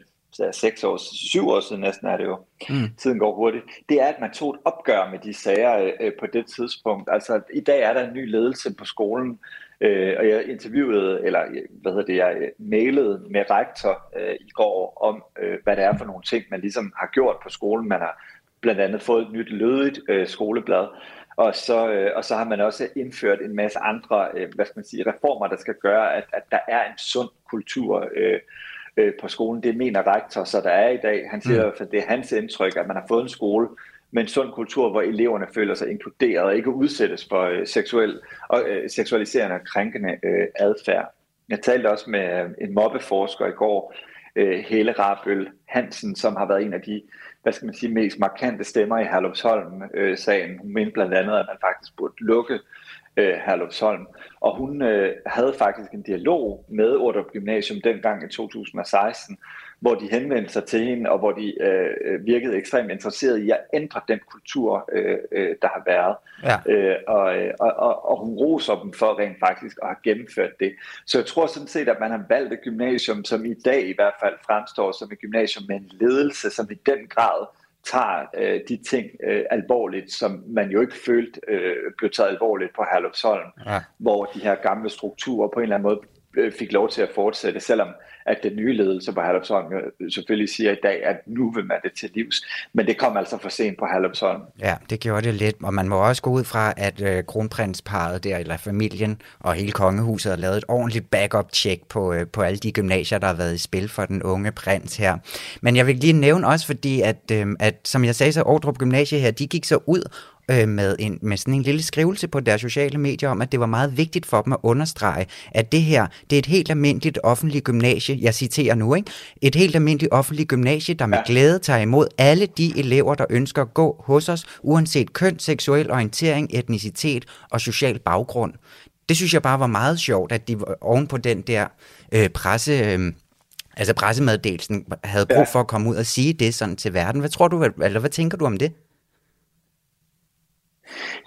seks år, syv år siden næsten er det jo, mm. tiden går hurtigt, det er, at man tog et opgør med de sager øh, på det tidspunkt. Altså, i dag er der en ny ledelse på skolen, øh, og jeg interviewede, eller hvad hedder det, jeg mailede med rektor øh, i går om, øh, hvad det er for nogle ting, man ligesom har gjort på skolen. Man har blandt andet fået et nyt lødigt øh, skoleblad, og så, øh, og så har man også indført en masse andre øh, hvad skal man sige, reformer, der skal gøre, at, at der er en sund kultur øh, øh, på skolen. Det mener rektor, så der er i dag. Han siger, mm. at det er hans indtryk, at man har fået en skole med en sund kultur, hvor eleverne føler sig inkluderet og ikke udsættes for øh, seksuel, og, øh, seksualiserende og krænkende øh, adfærd. Jeg talte også med øh, en mobbeforsker i går, øh, Hele Rabøl Hansen, som har været en af de hvad skal man sige, mest markante stemmer i Herlufsholm-sagen. Hun mente blandt andet, at man faktisk burde lukke øh, Herlufsholm. Og hun øh, havde faktisk en dialog med Ordrup Gymnasium dengang i 2016, hvor de henvendte sig til hende, og hvor de øh, virkede ekstremt interesserede i at ændre den kultur, øh, øh, der har været. Ja. Øh, og, og, og, og hun roser dem for rent faktisk at have gennemført det. Så jeg tror sådan set, at man har valgt et gymnasium, som i dag i hvert fald fremstår som et gymnasium med en ledelse, som i den grad tager øh, de ting øh, alvorligt, som man jo ikke følte øh, blev taget alvorligt på Herlufsholm, ja. hvor de her gamle strukturer på en eller anden måde Øh, fik lov til at fortsætte, selvom at den nye ledelse på Herlufsholm øh, selvfølgelig siger i dag, at nu vil man det til livs. Men det kom altså for sent på Herlufsholm. Ja, det gjorde det lidt, og man må også gå ud fra, at øh, kronprinsparet der, eller familien og hele kongehuset har lavet et ordentligt backup-check på, øh, på alle de gymnasier, der har været i spil for den unge prins her. Men jeg vil lige nævne også, fordi at, øh, at som jeg sagde, så Ordrup Gymnasie her, de gik så ud øh, med, en, med sådan en lille skrivelse på deres sociale medier om, at det var meget vigtigt for dem at understrege, at det her, det er et helt almindeligt offentligt gymnasie, jeg citerer nu, ikke? et helt almindeligt offentligt gymnasie, der med glæde tager imod alle de elever, der ønsker at gå hos os, uanset køn, seksuel orientering, etnicitet og social baggrund. Det synes jeg bare var meget sjovt, at de oven på den der øh, presse... Øh, altså pressemeddelelsen havde brug for at komme ud og sige det sådan til verden. Hvad tror du, eller hvad tænker du om det?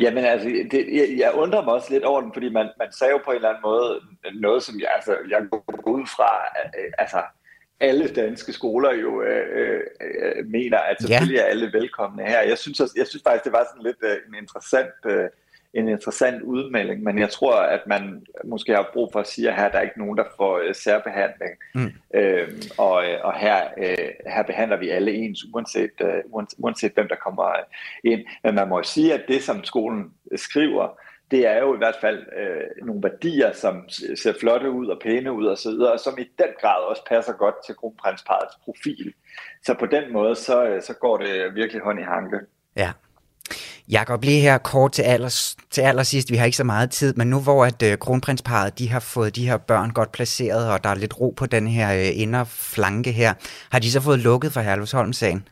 Jamen altså, det, jeg, jeg undrer mig også lidt over den, fordi man, man sagde jo på en eller anden måde noget, som jeg, altså, jeg går ud fra, altså alle danske skoler jo øh, øh, mener, at selvfølgelig ja. er alle velkomne her. Jeg synes, jeg synes faktisk, det var sådan lidt øh, en interessant øh, en interessant udmelding, men jeg tror, at man måske har brug for at sige, at her der er ikke nogen, der får uh, særbehandling. Mm. Øhm, og, øh, og her, uh, her behandler vi alle ens, uanset, uh, uanset hvem der kommer ind. Men man må jo sige, at det, som skolen skriver, det er jo i hvert fald uh, nogle værdier, som ser flotte ud og pæne ud og så videre, og som i den grad også passer godt til kronprinsparets profil. Så på den måde, så, så går det virkelig hånd i hanke. Ja, Jakob, lige her kort til, allers, til allersidst, vi har ikke så meget tid, men nu hvor at øh, kronprinsparet de har fået de her børn godt placeret, og der er lidt ro på den her øh, indre inderflanke her, har de så fået lukket for Herlevsholm-sagen?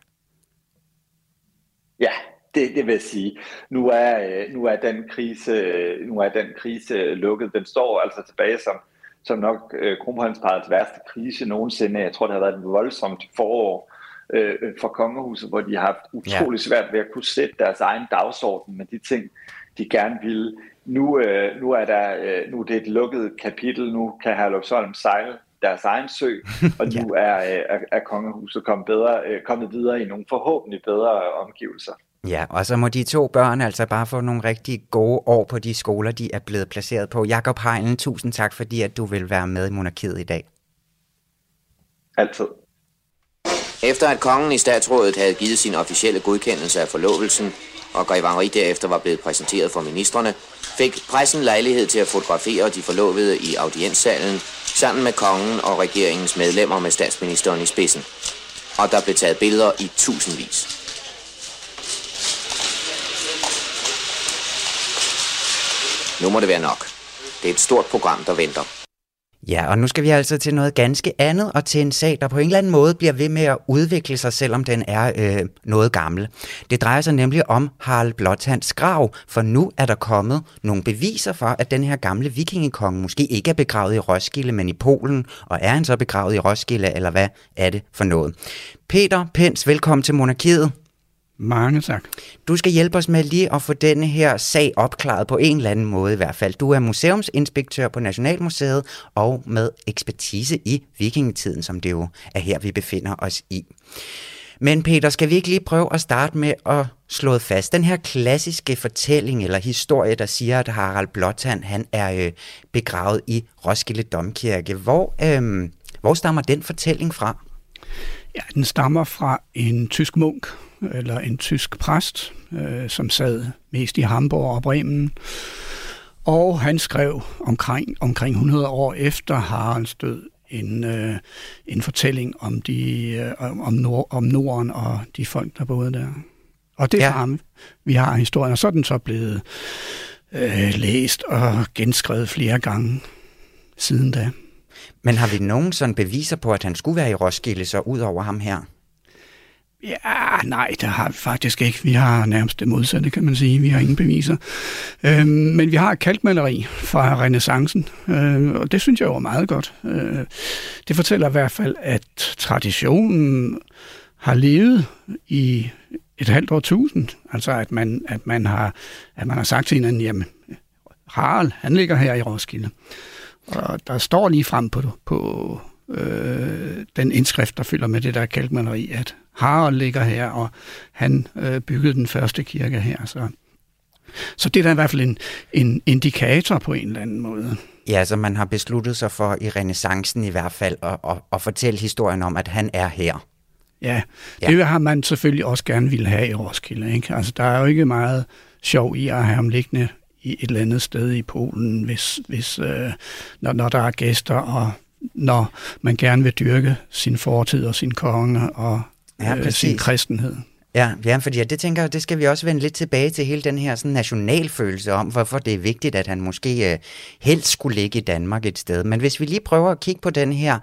Ja, det, det vil jeg sige. Nu er, øh, nu er den krise, øh, nu er den krise lukket. Den står altså tilbage som, som nok øh, kronprinsparets værste krise nogensinde. Jeg tror, det har været et voldsomt forår øh, for kongehuset, hvor de har haft utrolig svært ved at kunne sætte deres egen dagsorden med de ting, de gerne ville. Nu, øh, nu, er der, øh, nu er det et lukket kapitel, nu kan Herlufsholm sejle deres egen sø, og nu ja. er, øh, er, er kongehuset kommet, bedre, øh, kommet videre i nogle forhåbentlig bedre omgivelser. Ja, og så må de to børn altså bare få nogle rigtig gode år på de skoler, de er blevet placeret på. Jakob Heinlen, tusind tak, fordi at du vil være med i Monarkiet i dag. Altid. Efter at kongen i statsrådet havde givet sin officielle godkendelse af forlovelsen, og Grev derefter var blevet præsenteret for ministerne, fik pressen lejlighed til at fotografere de forlovede i audienssalen, sammen med kongen og regeringens medlemmer med statsministeren i spidsen. Og der blev taget billeder i tusindvis. Nu må det være nok. Det er et stort program, der venter. Ja, og nu skal vi altså til noget ganske andet, og til en sag, der på en eller anden måde bliver ved med at udvikle sig, selvom den er øh, noget gammel. Det drejer sig nemlig om Harald Blåtands grav, for nu er der kommet nogle beviser for, at den her gamle vikingekonge måske ikke er begravet i Roskilde, men i Polen, og er han så begravet i Roskilde, eller hvad er det for noget? Peter Pens, velkommen til Monarkiet. Mange tak. Du skal hjælpe os med lige at få denne her sag opklaret på en eller anden måde i hvert fald. Du er museumsinspektør på Nationalmuseet og med ekspertise i vikingetiden, som det jo er her, vi befinder os i. Men Peter, skal vi ikke lige prøve at starte med at slå fast den her klassiske fortælling eller historie, der siger, at Harald Blåtand han er øh, begravet i Roskilde Domkirke. Hvor, øh, hvor stammer den fortælling fra? Ja, den stammer fra en tysk munk, eller en tysk præst, øh, som sad mest i Hamburg og Bremen. Og han skrev omkring, omkring 100 år efter Haralds død en, øh, en fortælling om, de, øh, om, Nord, om Norden og de folk, der boede der. Og det er ja. ham, vi har historien, og så er den så blevet øh, læst og genskrevet flere gange siden da. Men har vi nogen sådan beviser på, at han skulle være i Roskilde, så ud over ham her? Ja, nej, det har vi faktisk ikke. Vi har nærmest det modsatte, kan man sige. Vi har ingen beviser. Øhm, men vi har et kalkmaleri fra renaissancen, øh, og det synes jeg var meget godt. Øh, det fortæller i hvert fald, at traditionen har levet i et halvt år tusind. Altså, at man, at man, har, at man har sagt til hinanden, jamen, Harald, han ligger her i Roskilde. Og der står lige frem på, på øh, den indskrift, der følger med det der kalkmaleri, at Harald ligger her, og han øh, byggede den første kirke her. Så, så det er da i hvert fald en, en indikator på en eller anden måde. Ja, så man har besluttet sig for i renaissancen i hvert fald at, at, at fortælle historien om, at han er her. Ja, det ja. har man selvfølgelig også gerne ville have i Roskilde. Ikke? Altså, der er jo ikke meget sjov i at have ham liggende i et eller andet sted i Polen, hvis, hvis øh, når, når der er gæster, og når man gerne vil dyrke sin fortid og sin konge og ja, øh, sin kristenhed. Ja, ja, fordi det tænker det skal vi også vende lidt tilbage til hele den her sådan nationalfølelse om, hvorfor det er vigtigt, at han måske øh, helst skulle ligge i Danmark et sted. Men hvis vi lige prøver at kigge på den her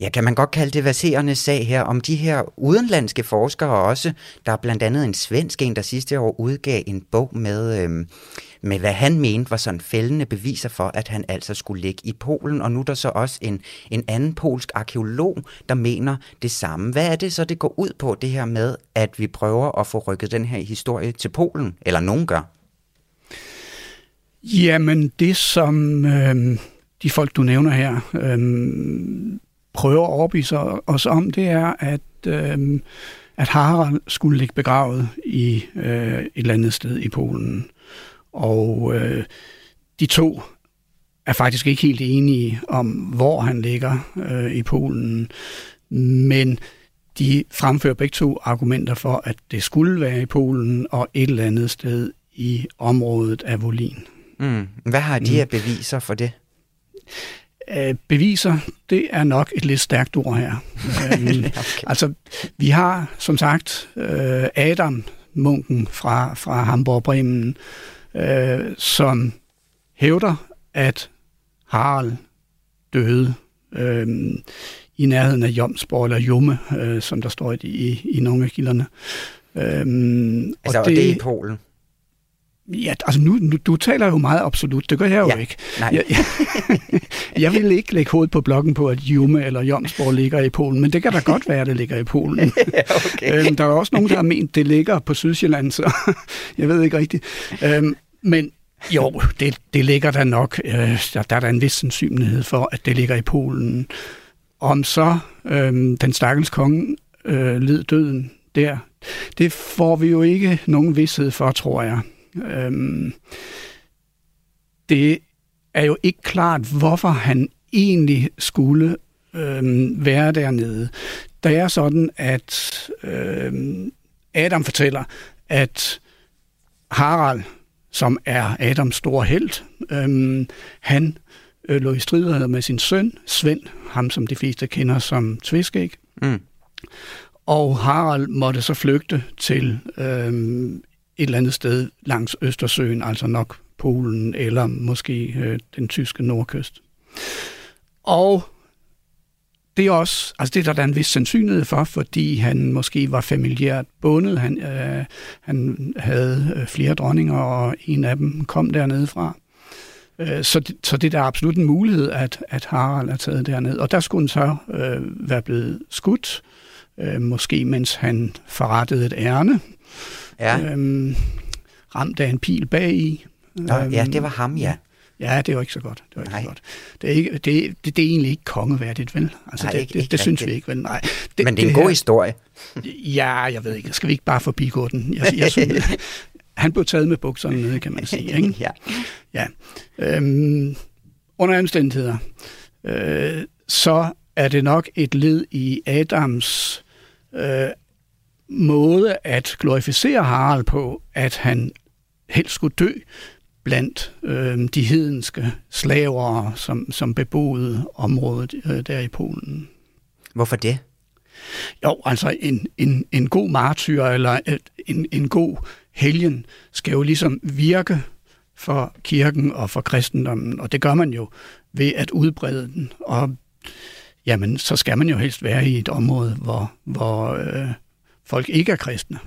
ja, kan man godt kalde det verserende sag her, om de her udenlandske forskere også. Der er blandt andet en svensk en, der sidste år udgav en bog med, øhm, med hvad han mente var sådan fældende beviser for, at han altså skulle ligge i Polen. Og nu er der så også en, en anden polsk arkeolog, der mener det samme. Hvad er det så, det går ud på, det her med, at vi prøver at få rykket den her historie til Polen? Eller nogen gør? Jamen, det som øh, de folk, du nævner her, øh, prøver at overbevise os om, det er, at, øh, at Harald skulle ligge begravet i øh, et eller andet sted i Polen. Og øh, de to er faktisk ikke helt enige om, hvor han ligger øh, i Polen, men de fremfører begge to argumenter for, at det skulle være i Polen og et eller andet sted i området af Volin. Mm. Hvad har de her mm. beviser for det? Øh, beviser, det er nok et lidt stærkt ord her. øhm, okay. Altså, vi har som sagt øh, Adam, munken fra, fra Hamburg Bremen, øh, som hævder, at Harald døde øh, i nærheden af Jomsborg, eller Jumme, øh, som der står i, i, i nogle af kilderne. Øhm, altså, og, det, og det er i Polen? Ja, altså nu, nu, du taler jo meget absolut, det gør jeg jo ja, ikke. Nej. Jeg, jeg, jeg vil ikke lægge hovedet på bloggen på, at Jume eller Jomsborg ligger i Polen, men det kan da godt være, at det ligger i Polen. ja, okay. øhm, der er også nogen, der har ment, at det ligger på Sydsjælland, så jeg ved ikke rigtigt. Øhm, men jo, det, det ligger der nok. Øh, der, der er der en vis sandsynlighed for, at det ligger i Polen. Om så øhm, den stakkels konge øh, led døden der, det får vi jo ikke nogen vidshed for, tror jeg. Øhm, det er jo ikke klart, hvorfor han egentlig skulle øhm, være dernede. det er sådan, at øh, Adam fortæller, at Harald, som er Adams store held, øh, han øh, lå i strid med sin søn, Svend, ham som de fleste kender som Tviskæg. Mm. Og Harald måtte så flygte til øh, et eller andet sted langs Østersøen, altså nok Polen eller måske øh, den tyske nordkyst. Og det er også, altså det er der, en vis sandsynlighed for, fordi han måske var familiært bundet. Han, øh, han havde øh, flere dronninger, og en af dem kom dernede fra. Øh, så, det, så det er der absolut en mulighed, at, at Harald er taget derned. Og der skulle han så øh, være blevet skudt, øh, måske mens han forrettede et ærne. Ja. Øh, ramt af en pil bag i. Nå, ja, det var ham, ja. Ja, det var ikke så godt. Det var ikke Nej. så godt. Det er, ikke, det, det, det er egentlig ikke kongeværdigt, vel? Altså, Nej, det, ikke, det, det, det synes vi ikke, vel? Nej. Det, Men det er en god her, historie. Ja, jeg ved ikke. Skal vi ikke bare forbigå den? Jeg, jeg synes, han blev taget med bukserne nede, kan man sige. Ikke? ja. ja. Øhm, under omstændigheder, øh, så er det nok et led i Adams øh, måde at glorificere Harald på, at han helst skulle dø blandt øh, de hedenske slaver, som, som beboede området øh, der i Polen. Hvorfor det? Jo, altså en, en, en god martyr eller en, en god helgen skal jo ligesom virke for kirken og for kristendommen, og det gør man jo ved at udbrede den. Og jamen, så skal man jo helst være i et område, hvor, hvor øh, folk ikke er kristne.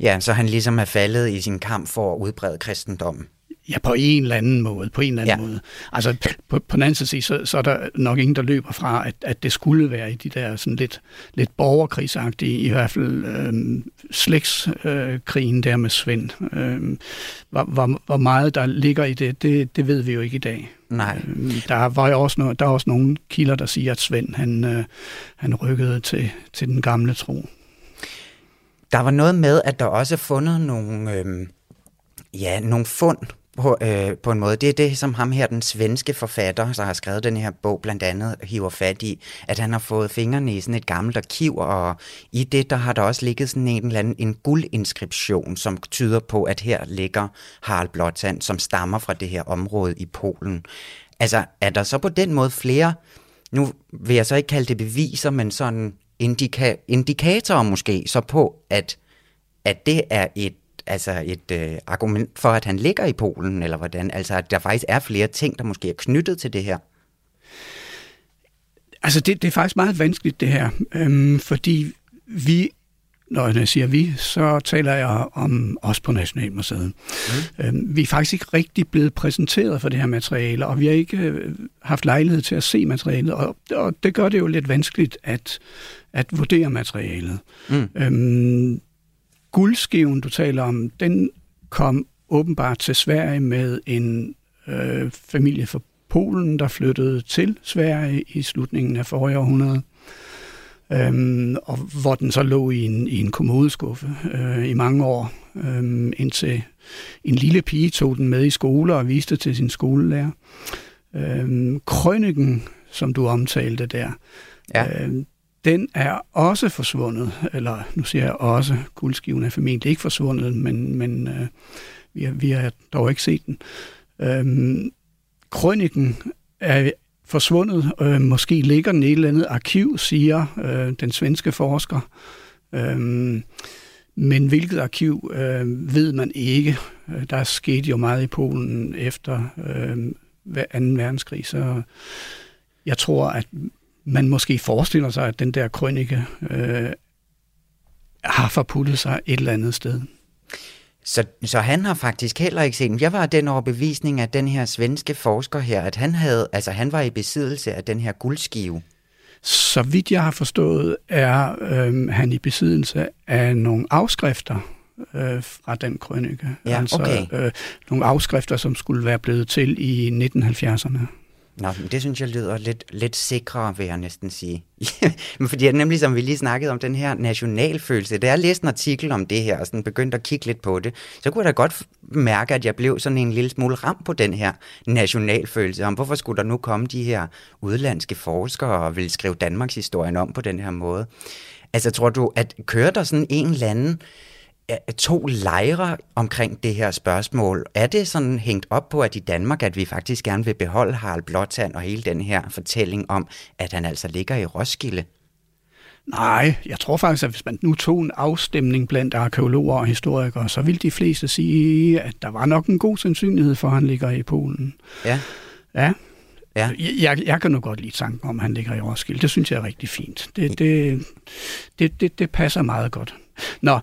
Ja, så han ligesom er faldet i sin kamp for at udbrede kristendommen. Ja, på en eller anden måde. På en eller anden ja. måde. Altså, på, på den anden side, så, så er der nok ingen, der løber fra, at, at det skulle være i de der sådan lidt, lidt borgerkrigsagtige, i hvert fald øh, slægtskrigen øh, der med Svend. Øh, hvor, hvor, hvor meget der ligger i det, det, det ved vi jo ikke i dag. Nej. Øh, der, var jo også no, der er også nogle kilder, der siger, at Svend han, øh, han rykkede til, til den gamle tro. Der var noget med, at der også er fundet nogle, øh, ja, nogle fund på, øh, på en måde. Det er det, som ham her, den svenske forfatter, der har skrevet den her bog, blandt andet hiver fat i, at han har fået fingrene i sådan et gammelt arkiv, og i det, der har der også ligget sådan en eller anden en guldinskription, som tyder på, at her ligger Harald Blåtand, som stammer fra det her område i Polen. Altså, er der så på den måde flere, nu vil jeg så ikke kalde det beviser, men sådan indika- indikatorer måske, så på, at, at det er et altså et øh, argument for, at han ligger i Polen, eller hvordan? Altså, at der faktisk er flere ting, der måske er knyttet til det her? Altså, det, det er faktisk meget vanskeligt, det her, øhm, fordi vi når jeg siger vi, så taler jeg om os på Nationalmuseet. Mm. Øhm, vi er faktisk ikke rigtig blevet præsenteret for det her materiale, og vi har ikke øh, haft lejlighed til at se materialet, og, og det gør det jo lidt vanskeligt at, at vurdere materialet. Mm. Øhm, guldskiven, du taler om, den kom åbenbart til Sverige med en øh, familie fra Polen, der flyttede til Sverige i slutningen af forrige århundrede. Øhm, og hvor den så lå i en, i en kommodeskuffe øh, i mange år, øh, indtil en lille pige tog den med i skole og viste til sin skolelærer. Øh, krøniken, som du omtalte der, ja. øh, den er også forsvundet, eller nu siger jeg også, guldskiven er formentlig ikke forsvundet, men, men øh, vi, har, vi har dog ikke set den. Øhm, krøniken er forsvundet, øh, måske ligger den i et eller andet arkiv, siger øh, den svenske forsker. Øh, men hvilket arkiv øh, ved man ikke. Øh, der er sket jo meget i Polen efter øh, 2. verdenskrig, så jeg tror, at man måske forestiller sig, at den der krønike øh, har forputtet sig et eller andet sted. Så, så han har faktisk heller ikke set den. Jeg var den overbevisning af den her svenske forsker her, at han, havde, altså han var i besiddelse af den her guldskive. Så vidt jeg har forstået, er øh, han i besiddelse af nogle afskrifter øh, fra den krønike. Ja, altså okay. øh, nogle afskrifter, som skulle være blevet til i 1970'erne. Nå, men det synes jeg lyder lidt, lidt sikrere, vil jeg næsten sige. men fordi det er nemlig, som vi lige snakkede om, den her nationalfølelse. Da jeg læste en artikel om det her, og sådan begyndte at kigge lidt på det, så kunne jeg da godt mærke, at jeg blev sådan en lille smule ramt på den her nationalfølelse. Om hvorfor skulle der nu komme de her udlandske forskere og ville skrive Danmarks historien om på den her måde? Altså, tror du, at kører der sådan en eller anden to lejre omkring det her spørgsmål. Er det sådan hængt op på, at i Danmark, at vi faktisk gerne vil beholde Harald Blåtand og hele den her fortælling om, at han altså ligger i Roskilde? Nej, jeg tror faktisk, at hvis man nu tog en afstemning blandt arkeologer og historikere, så ville de fleste sige, at der var nok en god sandsynlighed for, at han ligger i Polen. Ja. Ja, Ja. Jeg, jeg kan nu godt lide tanken om, at han ligger i Roskilde. Det synes jeg er rigtig fint. Det, det, det, det, det passer meget godt. Nå,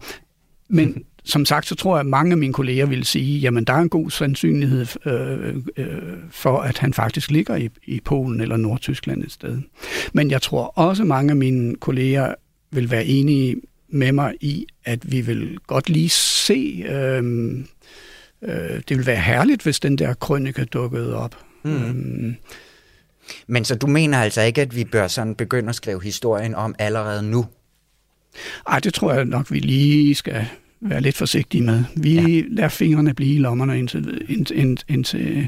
men som sagt, så tror jeg, at mange af mine kolleger vil sige, jamen der er en god sandsynlighed øh, øh, for, at han faktisk ligger i, i Polen eller Nordtyskland et sted. Men jeg tror også, at mange af mine kolleger vil være enige med mig i, at vi vil godt lige se, øh, øh, det vil være herligt, hvis den der krønike dukkede op. Mm. Øhm, men så du mener altså ikke, at vi bør sådan begynde at skrive historien om allerede nu? Ej, det tror jeg nok, vi lige skal være lidt forsigtige med. Vi ja. lader fingrene blive i lommerne, indtil, indtil, indtil,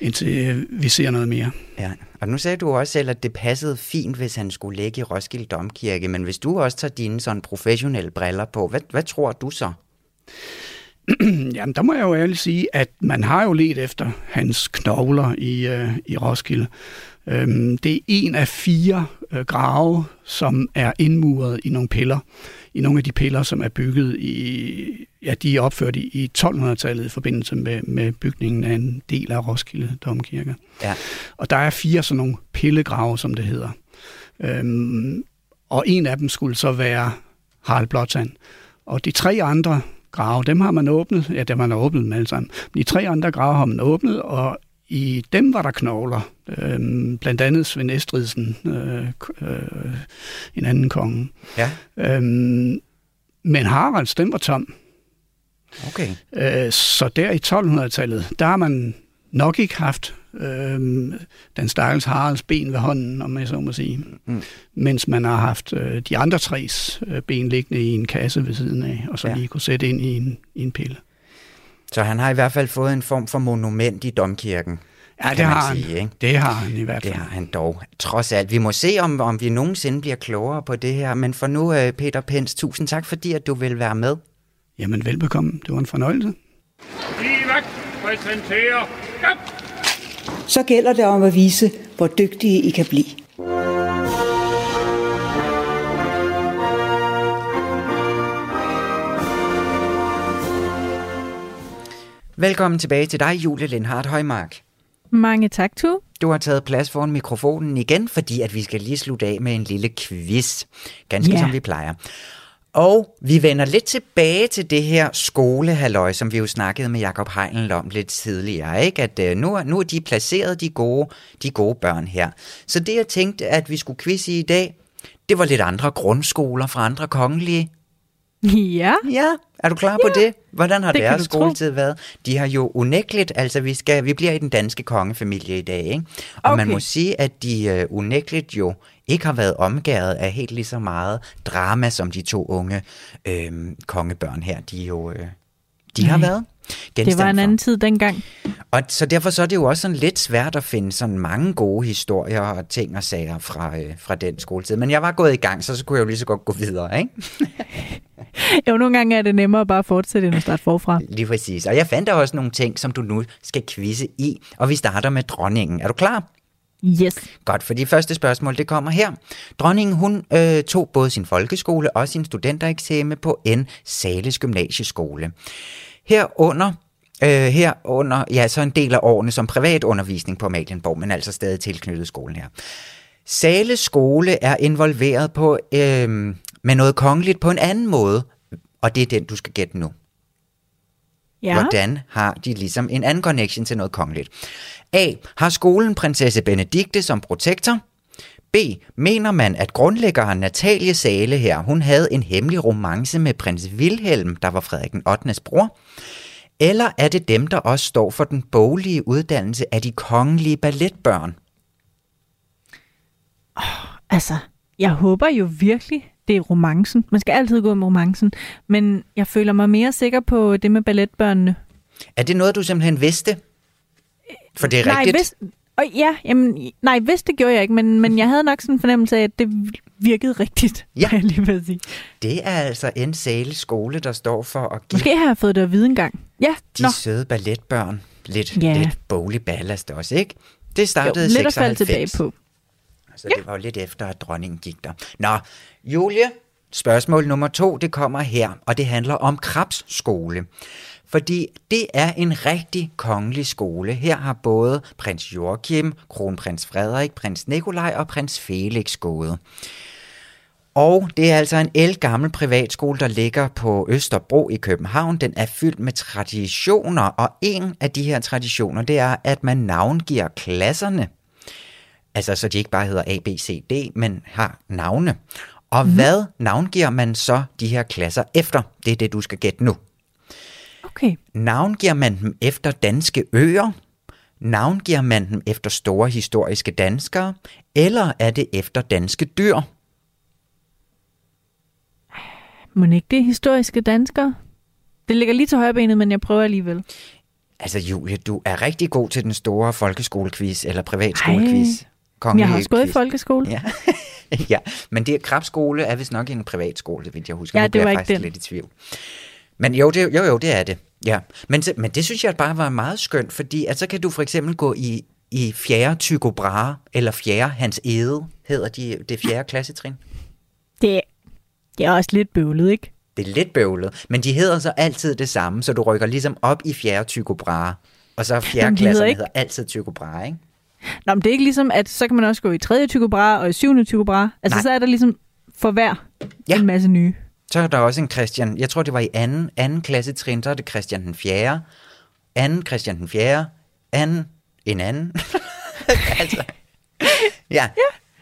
indtil vi ser noget mere. Ja, og nu sagde du også selv, at det passede fint, hvis han skulle ligge i Roskilde Domkirke, men hvis du også tager dine sådan professionelle briller på, hvad, hvad tror du så? Jamen, der må jeg jo ærligt sige, at man har jo let efter hans knogler i, uh, i Roskilde. Um, det er en af fire uh, grave, som er indmuret i nogle piller. I nogle af de piller, som er bygget i, ja, de er opført i, i 1200-tallet i forbindelse med, med bygningen af en del af Roskilde Domkirke. Ja. Og der er fire sådan nogle pillegrave, som det hedder. Um, og en af dem skulle så være Harald Blåtand. Og de tre andre grave, dem har man åbnet. Ja, dem har man åbnet med alle sammen. De tre andre grave har man åbnet, og i dem var der knogler. Øhm, blandt andet Svend Estridsen, øh, øh, en anden konge. Ja. Øhm, men Haralds, den var tom. Okay. Øh, så der i 1200-tallet, der har man nok ikke haft øh, den stakkels Haralds ben ved hånden, om jeg så må sige. Mm. Mens man har haft øh, de andre tres øh, ben liggende i en kasse ved siden af, og så ja. lige kunne sætte ind i en, i en pille. Så han har i hvert fald fået en form for monument i domkirken. Ja, det har han. Sige, ikke? Det har han i hvert fald. Det har han dog. Trods alt. Vi må se, om, om vi nogensinde bliver klogere på det her. Men for nu, øh, Peter Pens, tusind tak, fordi at du vil være med. Jamen, velbekomme. Det var en fornøjelse. Livak præsenterer så gælder det om at vise, hvor dygtige I kan blive. Velkommen tilbage til dig, Julie Lindhardt Højmark. Mange tak, Tu. Du har taget plads foran mikrofonen igen, fordi at vi skal lige slutte af med en lille quiz. Ganske yeah. som vi plejer. Og vi vender lidt tilbage til det her skolehalløj, som vi jo snakkede med Jakob Heinl om lidt tidligere, ikke? at uh, nu, nu er de placeret, de gode, de gode børn her. Så det jeg tænkte, at vi skulle quizze i dag, det var lidt andre grundskoler fra andre kongelige. Ja. Ja, er du klar ja. på det? Hvordan har det deres skoletid tro. været? De har jo unægteligt, altså vi, skal, vi bliver i den danske kongefamilie i dag, ikke? Og okay. man må sige, at de uh, unægteligt jo ikke har været omgået af helt lige så meget drama, som de to unge øh, kongebørn her, de jo øh, de Nej. har været. Det var en anden tid dengang. Og så derfor så er det jo også sådan lidt svært at finde sådan mange gode historier og ting og sager fra, øh, fra den skoletid. Men jeg var gået i gang, så, så kunne jeg jo lige så godt gå videre, ikke? jo, nogle gange er det nemmere bare at fortsætte end at starte forfra. Lige præcis. Og jeg fandt der også nogle ting, som du nu skal quizze i. Og vi starter med dronningen. Er du klar? Yes. Godt, for de første spørgsmål, det kommer her. Dronningen, hun øh, tog både sin folkeskole og sin studentereksamen på en Sales Gymnasieskole. Herunder Øh, her under, ja, så en del af årene som privatundervisning på Amalienborg, men altså stadig tilknyttet skolen her. Sale skole er involveret på, øh, med noget kongeligt på en anden måde, og det er den, du skal gætte nu. Ja. Hvordan har de ligesom en anden connection til noget kongeligt? A. Har skolen prinsesse Benedikte som protektor? B. Mener man, at grundlæggeren Natalie Sale her, hun havde en hemmelig romance med prins Wilhelm, der var Frederik den 8. bror? Eller er det dem, der også står for den boglige uddannelse af de kongelige balletbørn? Altså, jeg håber jo virkelig, det er romancen. Man skal altid gå med romancen. Men jeg føler mig mere sikker på det med balletbørnene. Er det noget, du simpelthen vidste? For det er nej, rigtigt. Hvis, og ja, jamen, nej, hvis det gjorde jeg ikke, men, men jeg havde nok sådan en fornemmelse af, at det virkede rigtigt, Ja. jeg lige vil sige. Det er altså en sale skole, der står for at give Måske har jeg fået det at vide engang. Ja, de nå. søde balletbørn lidt, Ja. lidt boglig ballast også, ikke? Det startede i lidt at falde 96. tilbage på. Så det var jo lidt efter, at dronningen gik der. Nå, Julie, spørgsmål nummer to, det kommer her, og det handler om Krabs skole. Fordi det er en rigtig kongelig skole. Her har både prins Joachim, kronprins Frederik, prins Nikolaj og prins Felix gået. Og det er altså en elgammel privatskole, der ligger på Østerbro i København. Den er fyldt med traditioner, og en af de her traditioner, det er, at man navngiver klasserne. Altså, så de ikke bare hedder A, B, C, D, men har navne. Og mm. hvad navngiver man så de her klasser efter? Det er det, du skal gætte nu. Okay. Navngiver man dem efter danske øer? Navngiver man dem efter store historiske danskere? Eller er det efter danske dyr? Må ikke det er historiske danskere? Det ligger lige til højrebenet, men jeg prøver alligevel. Altså Julie, du er rigtig god til den store folkeskolequiz eller privatskolequiz. Men jeg har også gået i folkeskole. Ja. ja, men det Krabskole er vist nok en privatskole, vil jeg husker. Ja, det var ikke faktisk den. lidt i tvivl. Men jo, det, jo, jo, det er det. Ja. Men, men det synes jeg bare var meget skønt, fordi at så kan du for eksempel gå i, i fjerde Tycho Brahe, eller fjerde Hans Ede, hedder de, det fjerde klassetrin. Det, det er også lidt bøvlet, ikke? Det er lidt bøvlet, men de hedder så altid det samme, så du rykker ligesom op i fjerde Tycho Brahe. Og så fjerde Jamen, hedder klasserne ikke- hedder altid Tycho Brahe, ikke? Nå, men det er ikke ligesom, at så kan man også gå i tredje Tycho Brahe og i syvende Tycho Brahe. Altså, Nej. så er der ligesom for hver Ja. ja. en masse nye. Så er der også en Christian, jeg tror det var i anden, anden klassetrin, så er det Christian den 4. Anden Christian den 4. Anden, en anden. altså, ja,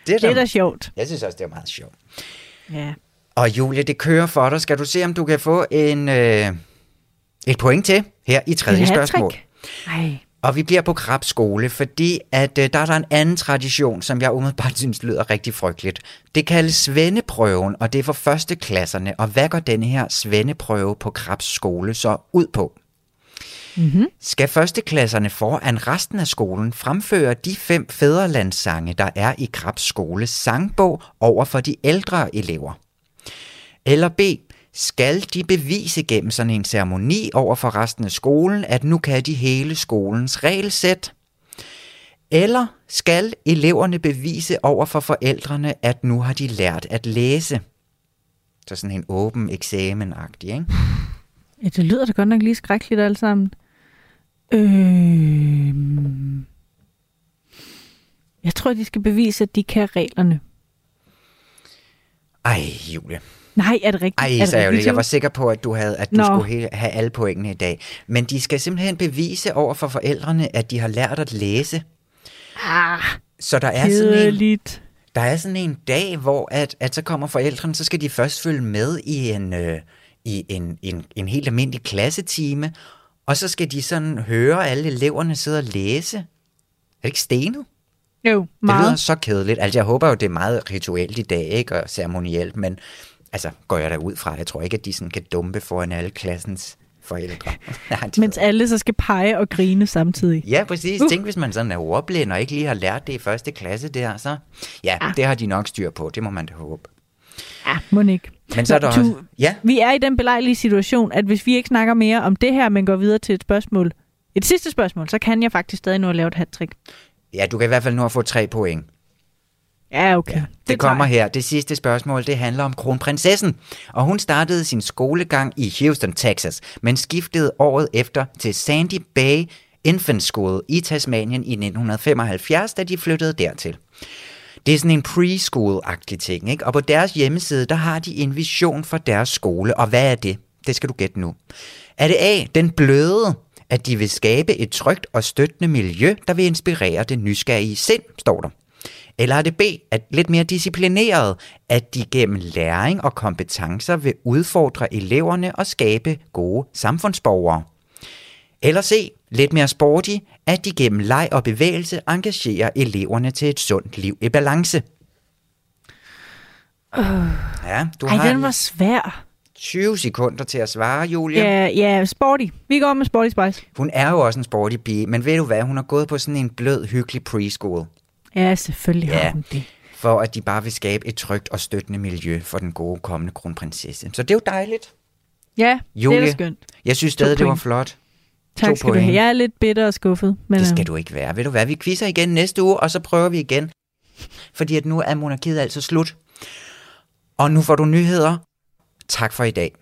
det er, Det er da, sjovt. jeg synes også, det er meget sjovt. Ja. Og Julie, det kører for dig. Skal du se, om du kan få en, øh, et point til her i tredje spørgsmål? hattrick. Og vi bliver på Krabs skole, fordi at øh, der er der en anden tradition, som jeg umiddelbart synes lyder rigtig frygteligt. Det kaldes svendeprøven, og det er for første klasserne. Og hvad går denne her svendeprøve på Krabs skole så ud på? Mm-hmm. Skal førsteklasserne foran resten af skolen fremføre de fem fædrelandssange, der er i Krabs skoles sangbog over for de ældre elever? Eller B. Skal de bevise gennem sådan en ceremoni over for resten af skolen, at nu kan de hele skolens regelsæt? Eller skal eleverne bevise over for forældrene, at nu har de lært at læse? Så sådan en åben eksamen-agtig, ikke? Ja, det lyder da godt nok lige skrækkeligt alt sammen. Øh... Jeg tror, de skal bevise, at de kan reglerne. Ej, Julie. Nej, er det rigtigt? Ej, er det så rigtigt, Jeg var sikker på, at du havde, at du Nå. skulle have alle pointene i dag. Men de skal simpelthen bevise over for forældrene, at de har lært at læse. Ah, Så der er sådan en, kedeligt. der er sådan en dag, hvor at, at så kommer forældrene, så skal de først følge med i en, øh, i en, en, en helt almindelig klassetime, og så skal de sådan høre alle eleverne sidde og læse. Er det ikke stenet? Jo, Det lyder meget. så kedeligt. Altså, jeg håber jo, det er meget rituelt i dag, ikke? Og ceremonielt, men altså, går jeg da ud fra. Jeg tror ikke, at de sådan kan dumpe foran alle klassens forældre. Nej, Mens alle så skal pege og grine samtidig. Ja, præcis. Uh. Tænk, hvis man sådan er ordblind og ikke lige har lært det i første klasse der, så... Ja, Ah. det har de nok styr på. Det må man da håbe. Ja, må ikke. Men så er Nå, der Tue, også... Ja, Vi er i den belejlige situation, at hvis vi ikke snakker mere om det her, men går videre til et spørgsmål, et sidste spørgsmål, så kan jeg faktisk stadig nå at lave et hat-trick. ja, du kan i hvert fald nu få tre point. Ja, okay. Det, det tager kommer her. Det sidste spørgsmål, det handler om kronprinsessen. Og hun startede sin skolegang i Houston, Texas, men skiftede året efter til Sandy Bay Infant School i Tasmanien i 1975, da de flyttede dertil. Det er sådan en preschool-agtig ting, ikke? Og på deres hjemmeside, der har de en vision for deres skole. Og hvad er det? Det skal du gætte nu. Er det A, den bløde, at de vil skabe et trygt og støttende miljø, der vil inspirere det nysgerrige sind, står der. Eller er det B, at lidt mere disciplineret, at de gennem læring og kompetencer vil udfordre eleverne og skabe gode samfundsborgere? Eller C. Lidt mere sporty, at de gennem leg og bevægelse engagerer eleverne til et sundt liv i balance. Uh. Ja, du Ej, har den var svær. 20 sekunder til at svare, Julia. Ja, ja, sporty. Vi går med Sporty Spice. Hun er jo også en sporty pige, men ved du hvad, hun har gået på sådan en blød, hyggelig preschool. Ja, selvfølgelig Ja. har hun det. For at de bare vil skabe et trygt og støttende miljø for den gode kommende kronprinsesse. Så det er jo dejligt. Ja, det er Julie, skønt. Jeg synes stadig, det var flot. Tak To skal du point. have. Jeg er lidt bitter og skuffet. Men, Det skal øh, du ikke være. Ved du hvad, vi quizzer igen næste uge, og så prøver vi igen. Fordi at nu er monarkiet altså slut. Og nu får du nyheder. Tak for i dag.